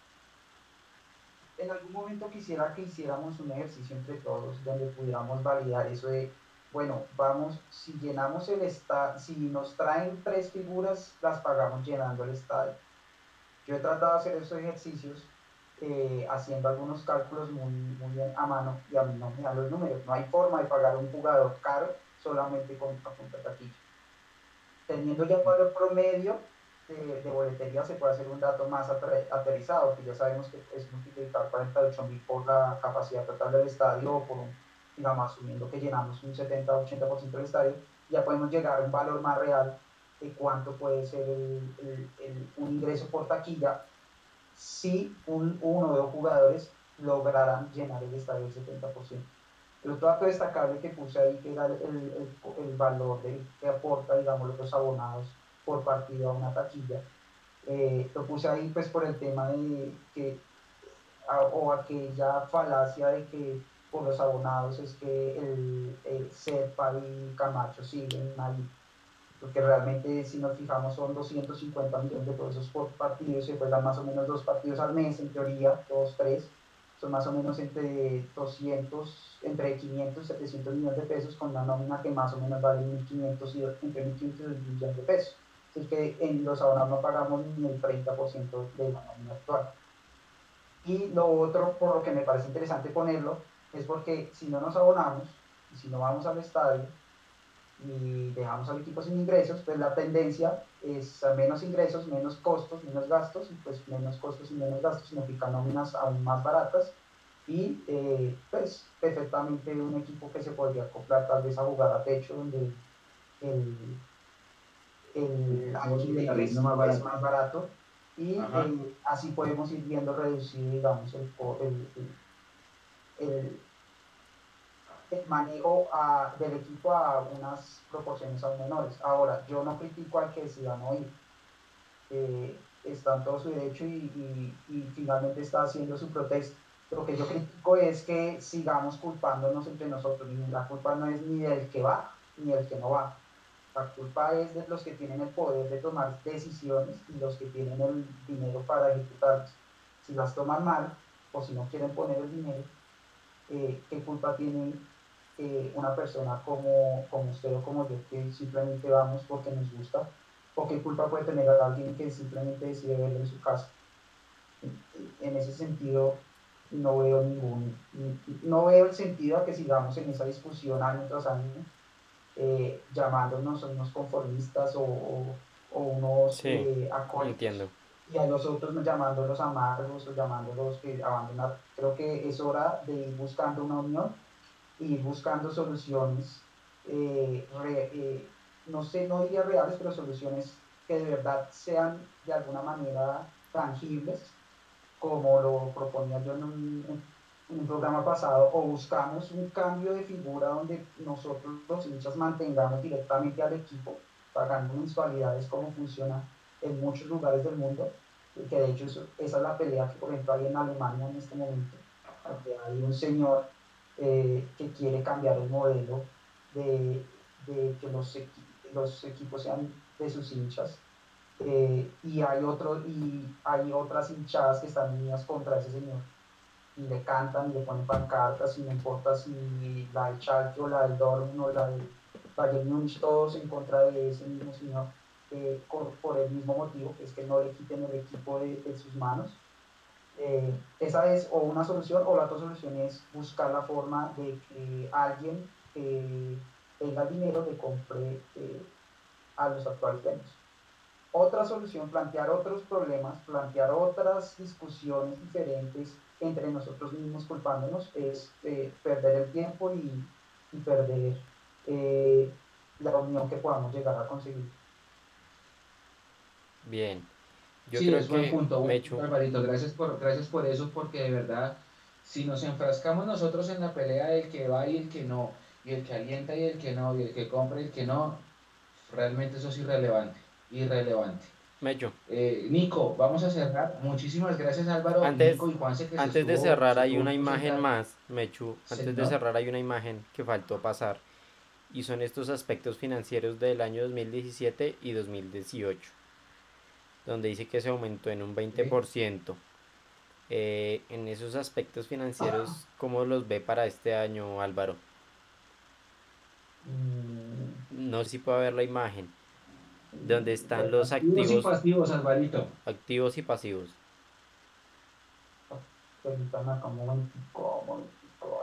en algún momento quisiera que hiciéramos un ejercicio entre todos donde pudiéramos validar eso de, bueno, vamos, si llenamos el estadio, si nos traen tres figuras, las pagamos llenando el estadio. Yo he tratado de hacer esos ejercicios eh, haciendo algunos cálculos muy, bien a mano y a mí no me dan los números. No hay forma de pagar un jugador caro solamente con una punta taquilla. Teniendo ya un valor promedio de, boletería se puede hacer un dato más aterrizado, que ya sabemos que es multiplicar 48 mil por la capacidad total del estadio o por un, digamos, asumiendo que llenamos un 70-80% del estadio, ya podemos llegar a un valor más real de cuánto puede ser el, el, un ingreso por taquilla si un, uno o dos jugadores lograran llenar el estadio del 70%. El dato destacable que puse ahí, que era el, el valor de, que aporta, digamos, los abonados por partido a una taquilla. Eh, lo puse ahí pues por el tema de que, o aquella falacia de que por los abonados es que el, el y Camacho siguen ahí porque realmente si nos fijamos son 250 millones de pesos por partido, se juegan más o menos dos partidos al mes, en teoría, dos, tres, son más o menos entre 200, entre 500 y 700 millones de pesos con una nómina que más o menos vale 1.500 y entre 1.500 y millones de pesos. Así que en los abonados no pagamos ni el 30% de la nómina actual. Y lo otro, por lo que me parece interesante ponerlo, es porque si no nos abonamos y si no vamos al estadio, y dejamos al equipo sin ingresos, pues la tendencia es a menos ingresos, menos costos, menos gastos, y pues menos costos y menos gastos significa nóminas aún más baratas y eh, pues perfectamente un equipo que se podría comprar tal vez a jugar a techo donde el, el, es más barato, más barato. y eh, así podemos ir viendo reducido digamos el, el el manejo del equipo a unas proporciones aún menores. Ahora, yo no critico al que decida no ir. Eh, está en todo su derecho y, finalmente está haciendo su protesta. Lo que yo critico es que sigamos culpándonos entre nosotros. La culpa no es ni del que va ni del que no va. La culpa es de los que tienen el poder de tomar decisiones y los que tienen el dinero para ejecutarlas. Si las toman mal o si no quieren poner el dinero, eh, ¿qué culpa tienen eh, una persona como, como usted o como yo que simplemente vamos porque nos gusta, o qué culpa puede tener a alguien que simplemente decide verlo en su casa. En ese sentido, no veo ningún, no veo el sentido a que sigamos en esa discusión año tras año, eh, llamándonos unos conformistas o, o, unos eh, Y a los otros llamándolos amargos o llamándolos que abandonar. Creo que es hora de ir buscando una unión y buscando soluciones, eh, eh, no sé, no diría reales, pero soluciones que de verdad sean de alguna manera tangibles, como lo proponía yo en un, un programa pasado, o buscamos un cambio de figura donde nosotros los hinchas mantengamos directamente al equipo, pagando mensualidades como funciona en muchos lugares del mundo, que de hecho esa es la pelea que por ejemplo hay en Alemania en este momento, donde hay un señor eh, que quiere cambiar el modelo de, que los, los, equipos sean de sus hinchas. Eh, y, hay otro, y hay otras hinchadas que están unidas contra ese señor. Y le cantan y le ponen pancartas y no importa si la del Schalke o la del Dortmund o la del Bayern Munich, todos en contra de ese mismo señor eh, por, el mismo motivo, que es que no le quiten el equipo de, de sus manos eh, esa es o una solución o la otra solución es buscar la forma de que alguien que tenga dinero le compre eh, a los actuales dueños. otra solución, plantear otros problemas, plantear otras discusiones diferentes entre nosotros mismos culpándonos, es eh, perder el tiempo y, perder eh, la unión que podamos llegar a conseguir. Bien. Yo sí, es buen punto, Alvarito, gracias por, gracias por eso, porque de verdad, si nos enfrascamos nosotros en la pelea del que va y el que no, y el que alienta y el que no, y el que compra y el que no, realmente eso es irrelevante, irrelevante. Mecho. Eh, Nico, vamos a cerrar. Muchísimas gracias Álvaro, antes, Nico y Juanse que Antes de cerrar hay una imagen más, Mechu, antes de cerrar hay una imagen que faltó pasar y son estos aspectos financieros del año 2017 y 2018, donde dice que se aumentó en un 20%. Eh, en esos aspectos financieros, ¿cómo los ve para este año Álvaro? Mm. No sé si puede ver la imagen donde están los activos. y pasivos, Alvarito. Activos y pasivos.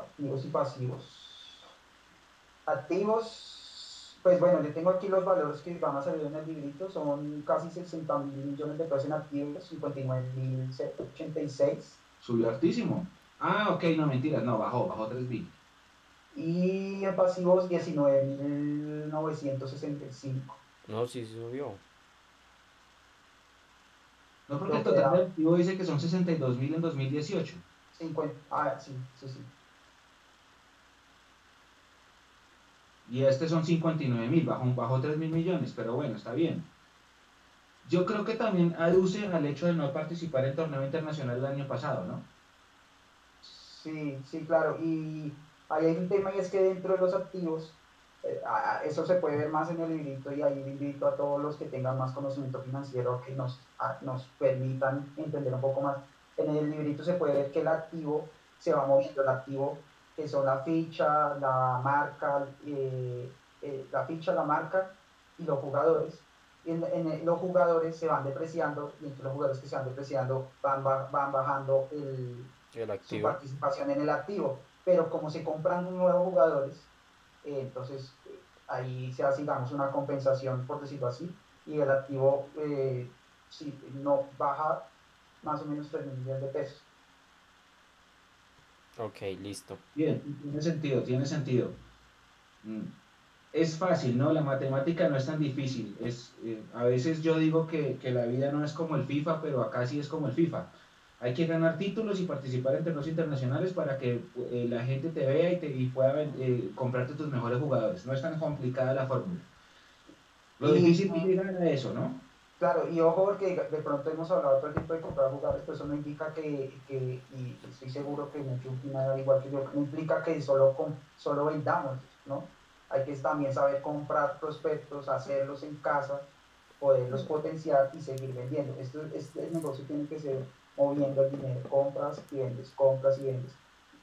activos y pasivos. Activos, pues bueno, yo tengo aquí los valores que van a salir en el librito, son casi 60 mil millones de pesos en activos, 59 mil 86. Subió altísimo. Ah, ok, no mentiras, no, bajó, bajó 3 mil. Y en pasivos 19.965. No, sí, sí subió. No, porque el total del activo dice que son 62 mil en 2018. 50, ah, sí, sí, sí. Y este son 59 mil, bajo, bajo 3 mil millones, pero bueno, está bien. Yo creo que también aduce al hecho de no participar en torneo internacional el año pasado, ¿no? Sí, sí, claro. Y ahí hay un tema y es que dentro de los activos eh, eso se puede ver más en el librito y ahí invito a todos los que tengan más conocimiento financiero que nos, nos permitan entender un poco más. En el librito se puede ver que el activo se va moviendo, el activo que son la ficha, la marca, eh, eh, la ficha, la marca y los jugadores. En, en, los jugadores se van depreciando y entre los jugadores que se van depreciando van, van bajando el, su participación en el activo. Pero como se compran nuevos jugadores, eh, entonces ahí se hace, digamos, una compensación, por decirlo así, y el activo si no baja más o menos 3 millones de pesos. Ok, listo. Bien, tiene sentido, tiene sentido. Mm, es fácil, ¿no? La matemática no es tan difícil. Es, eh, a veces yo digo que, que, la vida no es como el FIFA, pero acá sí es como el FIFA hay que ganar títulos y participar en torneos internacionales para que eh, la gente te vea y, te, y pueda eh, comprarte tus mejores jugadores. No es tan complicada la fórmula. Lo difícil es llegar a eso, ¿no? Claro, y ojo porque de pronto hemos hablado todo el tiempo de comprar jugadores, pero eso no implica que, que y estoy seguro que mucho igual que yo, no implica que solo, con, solo vendamos, ¿no? Hay que también saber comprar prospectos, hacerlos en casa, poderlos potenciar y seguir vendiendo. Esto, este negocio tiene que ser moviendo el dinero, compras y vendes, compras y vendes.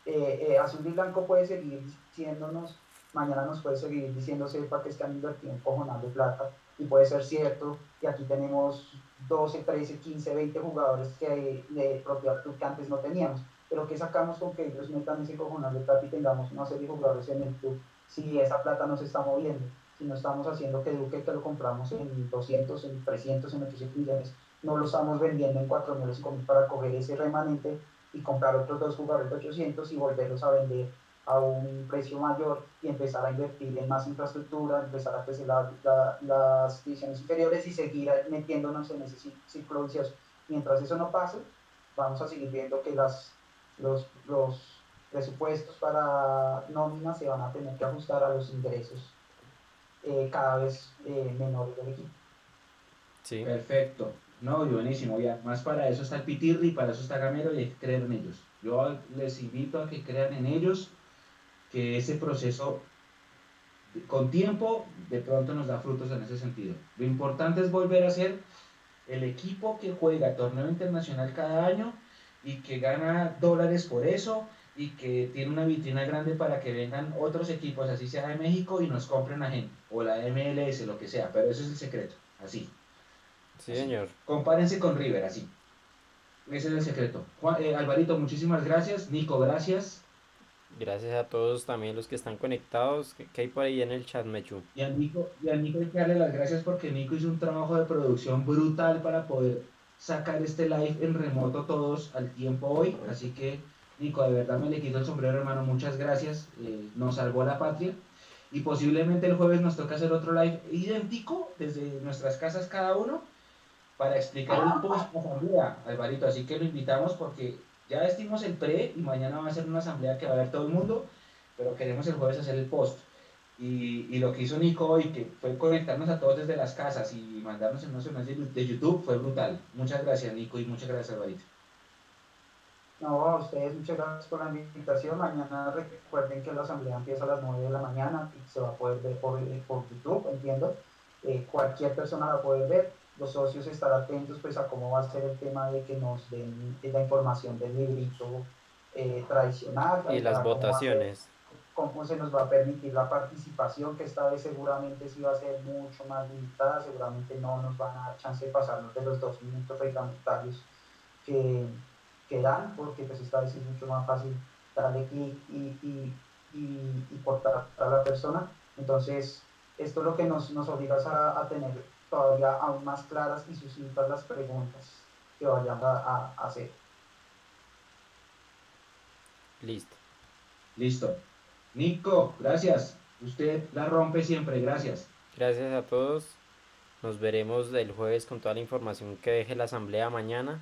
Eh, eh, azul y blanco puede seguir diciéndonos, mañana nos puede seguir diciendo para que están invirtiendo cojonal de plata y puede ser cierto y aquí tenemos 12, 13, 15, 20 jugadores que, de propiedad que antes no teníamos, pero que sacamos con que ellos metan ese cojonal de plata y tengamos una serie de jugadores en el club si esa plata no se está moviendo, si no estamos haciendo que Duque que lo compramos en 200, en 300, en 800 millones, no lo estamos vendiendo en 4.000 para coger ese remanente y comprar otros dos jugadores de 800 y volverlos a vender a un precio mayor y empezar a invertir en más infraestructura, empezar a crecer las divisiones inferiores y seguir metiéndonos en ese ciclo vicioso. Mientras eso no pase, vamos a seguir viendo que las, los, los presupuestos para nóminas se van a tener que ajustar a los ingresos eh, cada vez eh, menores del equipo. Sí. Perfecto. No, buenísimo, ya. Más para eso está el Pitirri, para eso está Gamero y hay que creer en ellos. Yo les invito a que crean en ellos, que ese proceso con tiempo de pronto nos da frutos en ese sentido. Lo importante es volver a ser el equipo que juega torneo internacional cada año y que gana dólares por eso y que tiene una vitrina grande para que vengan otros equipos, así sea de México, y nos compren a gente, o la MLS, lo que sea, pero ese es el secreto, así. Sí, señor. Compárense con River, así. Ese es el secreto. Juan, eh, Alvarito, muchísimas gracias. Nico, gracias. Gracias a todos también los que están conectados. ¿Qué, hay por ahí en el chat, Mechu? Y a, Nico, y a Nico hay que darle las gracias porque Nico hizo un trabajo de producción brutal para poder sacar este live en remoto todos al tiempo hoy. Así que, Nico, de verdad me le quito el sombrero, hermano. Muchas gracias. Eh, nos salvó la patria. Y posiblemente el jueves nos toca hacer otro live idéntico desde nuestras casas cada uno para explicar el post asamblea, Alvarito. Así que lo invitamos porque ya vestimos el pre y mañana va a ser una asamblea que va a ver todo el mundo, pero queremos el jueves hacer el post. Y, y lo que hizo Nico hoy, que fue conectarnos a todos desde las casas y mandarnos en unos de YouTube, fue brutal. Muchas gracias, Nico, y muchas gracias, Alvarito. No, a ustedes muchas gracias por la invitación. Mañana recuerden que la asamblea empieza a las 9 de la mañana y se va a poder ver por, por YouTube, entiendo. Eh, cualquier persona va a poder ver los socios estar atentos pues a cómo va a ser el tema de que nos den la información del librito eh, tradicional. Y las votaciones. Cómo, se nos va a permitir la participación, que esta vez seguramente sí va a ser mucho más limitada, seguramente no nos van a dar chance de pasarnos de los dos minutos reglamentarios que, que dan, porque pues esta vez es mucho más fácil darle clic y, y, y, cortar a la persona. Entonces, esto es lo que nos, nos obliga a, a tener todavía aún más claras y sucintas las preguntas que vayan a, hacer. Listo. Listo. Nico, gracias. Usted la rompe siempre, gracias. Gracias a todos. Nos veremos el jueves con toda la información que deje la asamblea mañana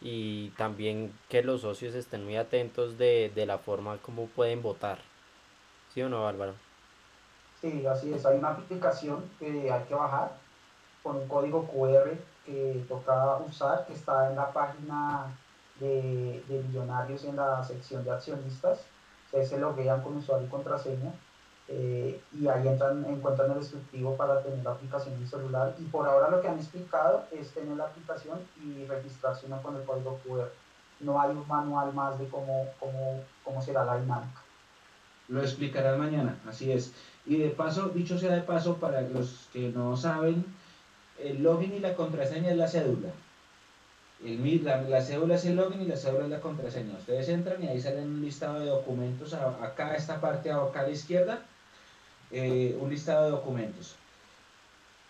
y también que los socios estén muy atentos de, de la forma como pueden votar. ¿Sí o no, Álvaro? Sí, así es. Hay una aplicación que hay que bajar con un código QR que toca usar, que está en la página de, Millonarios en la sección de accionistas. Ustedes se loguean con usuario y contraseña eh, y ahí entran, encuentran el descriptivo para tener la aplicación en celular. Y por ahora lo que han explicado es tener la aplicación y registrarse con el código QR. No hay un manual más de cómo, cómo, cómo será la dinámica. Lo explicarán mañana, así es. Y de paso, dicho sea de paso, para los que no saben, el login y la contraseña es la cédula. El, la, la, cédula es el login y la cédula es la contraseña. Ustedes entran y ahí salen un listado de documentos. Acá, esta parte acá a la izquierda, eh, un listado de documentos.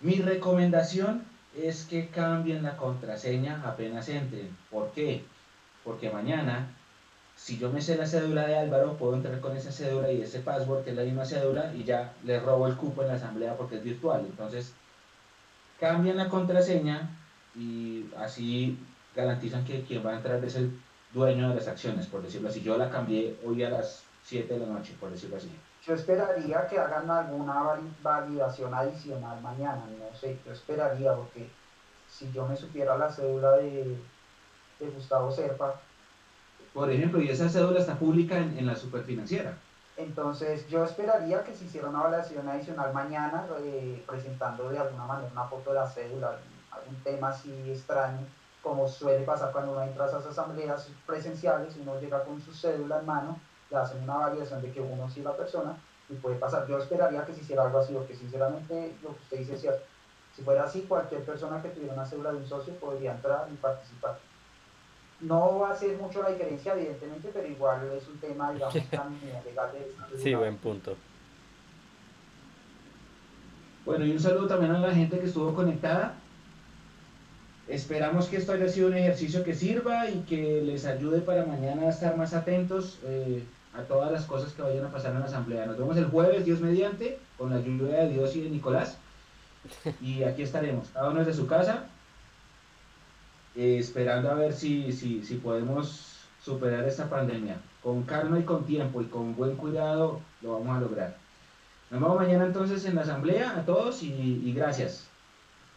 Mi recomendación es que cambien la contraseña apenas entren. ¿Por qué? Porque mañana, si yo me sé la cédula de Álvaro, puedo entrar con esa cédula y ese password, que es la misma cédula, y ya le robo el cupo en la asamblea porque es virtual. Entonces, cambian la contraseña y así garantizan que quien va a entrar es el dueño de las acciones, por decirlo así. Yo la cambié hoy a las 7 de la noche, por decirlo así. Yo esperaría que hagan alguna validación adicional mañana, no sé, yo esperaría porque si yo me supiera la cédula de, de Gustavo Serpa. Por ejemplo, y esa cédula está pública en, en la superfinanciera. Entonces yo esperaría que se hiciera una evaluación adicional mañana, eh, presentando de alguna manera una foto de la cédula, algún tema así extraño, como suele pasar cuando uno entra a esas asambleas presenciales, uno llega con su cédula en mano, le hacen una validación de que uno sí es la persona, y puede pasar. Yo esperaría que se hiciera algo así, porque sinceramente lo que usted dice es cierto. Si fuera así, cualquier persona que tuviera una cédula de un socio podría entrar y participar. No va a ser mucho la diferencia, evidentemente, pero igual es un tema, digamos, tan legal de... Sí, buen punto. Bueno, y un saludo también a la gente que estuvo conectada. Esperamos que esto haya sido un ejercicio que sirva y que les ayude para mañana a estar más atentos eh, a todas las cosas que vayan a pasar en la asamblea. Nos vemos el jueves, Dios mediante, con la ayuda de Dios y de Nicolás. Y aquí estaremos, cada uno desde su casa, eh, esperando a ver si, si, si podemos superar esta pandemia. Con calma y con tiempo y con buen cuidado lo vamos a lograr. Nos vemos mañana entonces en la asamblea a todos y, gracias.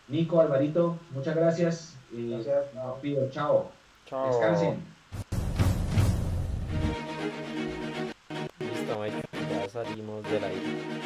Nico, Alvarito, muchas gracias. Eh, gracias. chao. Chao. Descansen. Listo, ya salimos del aire.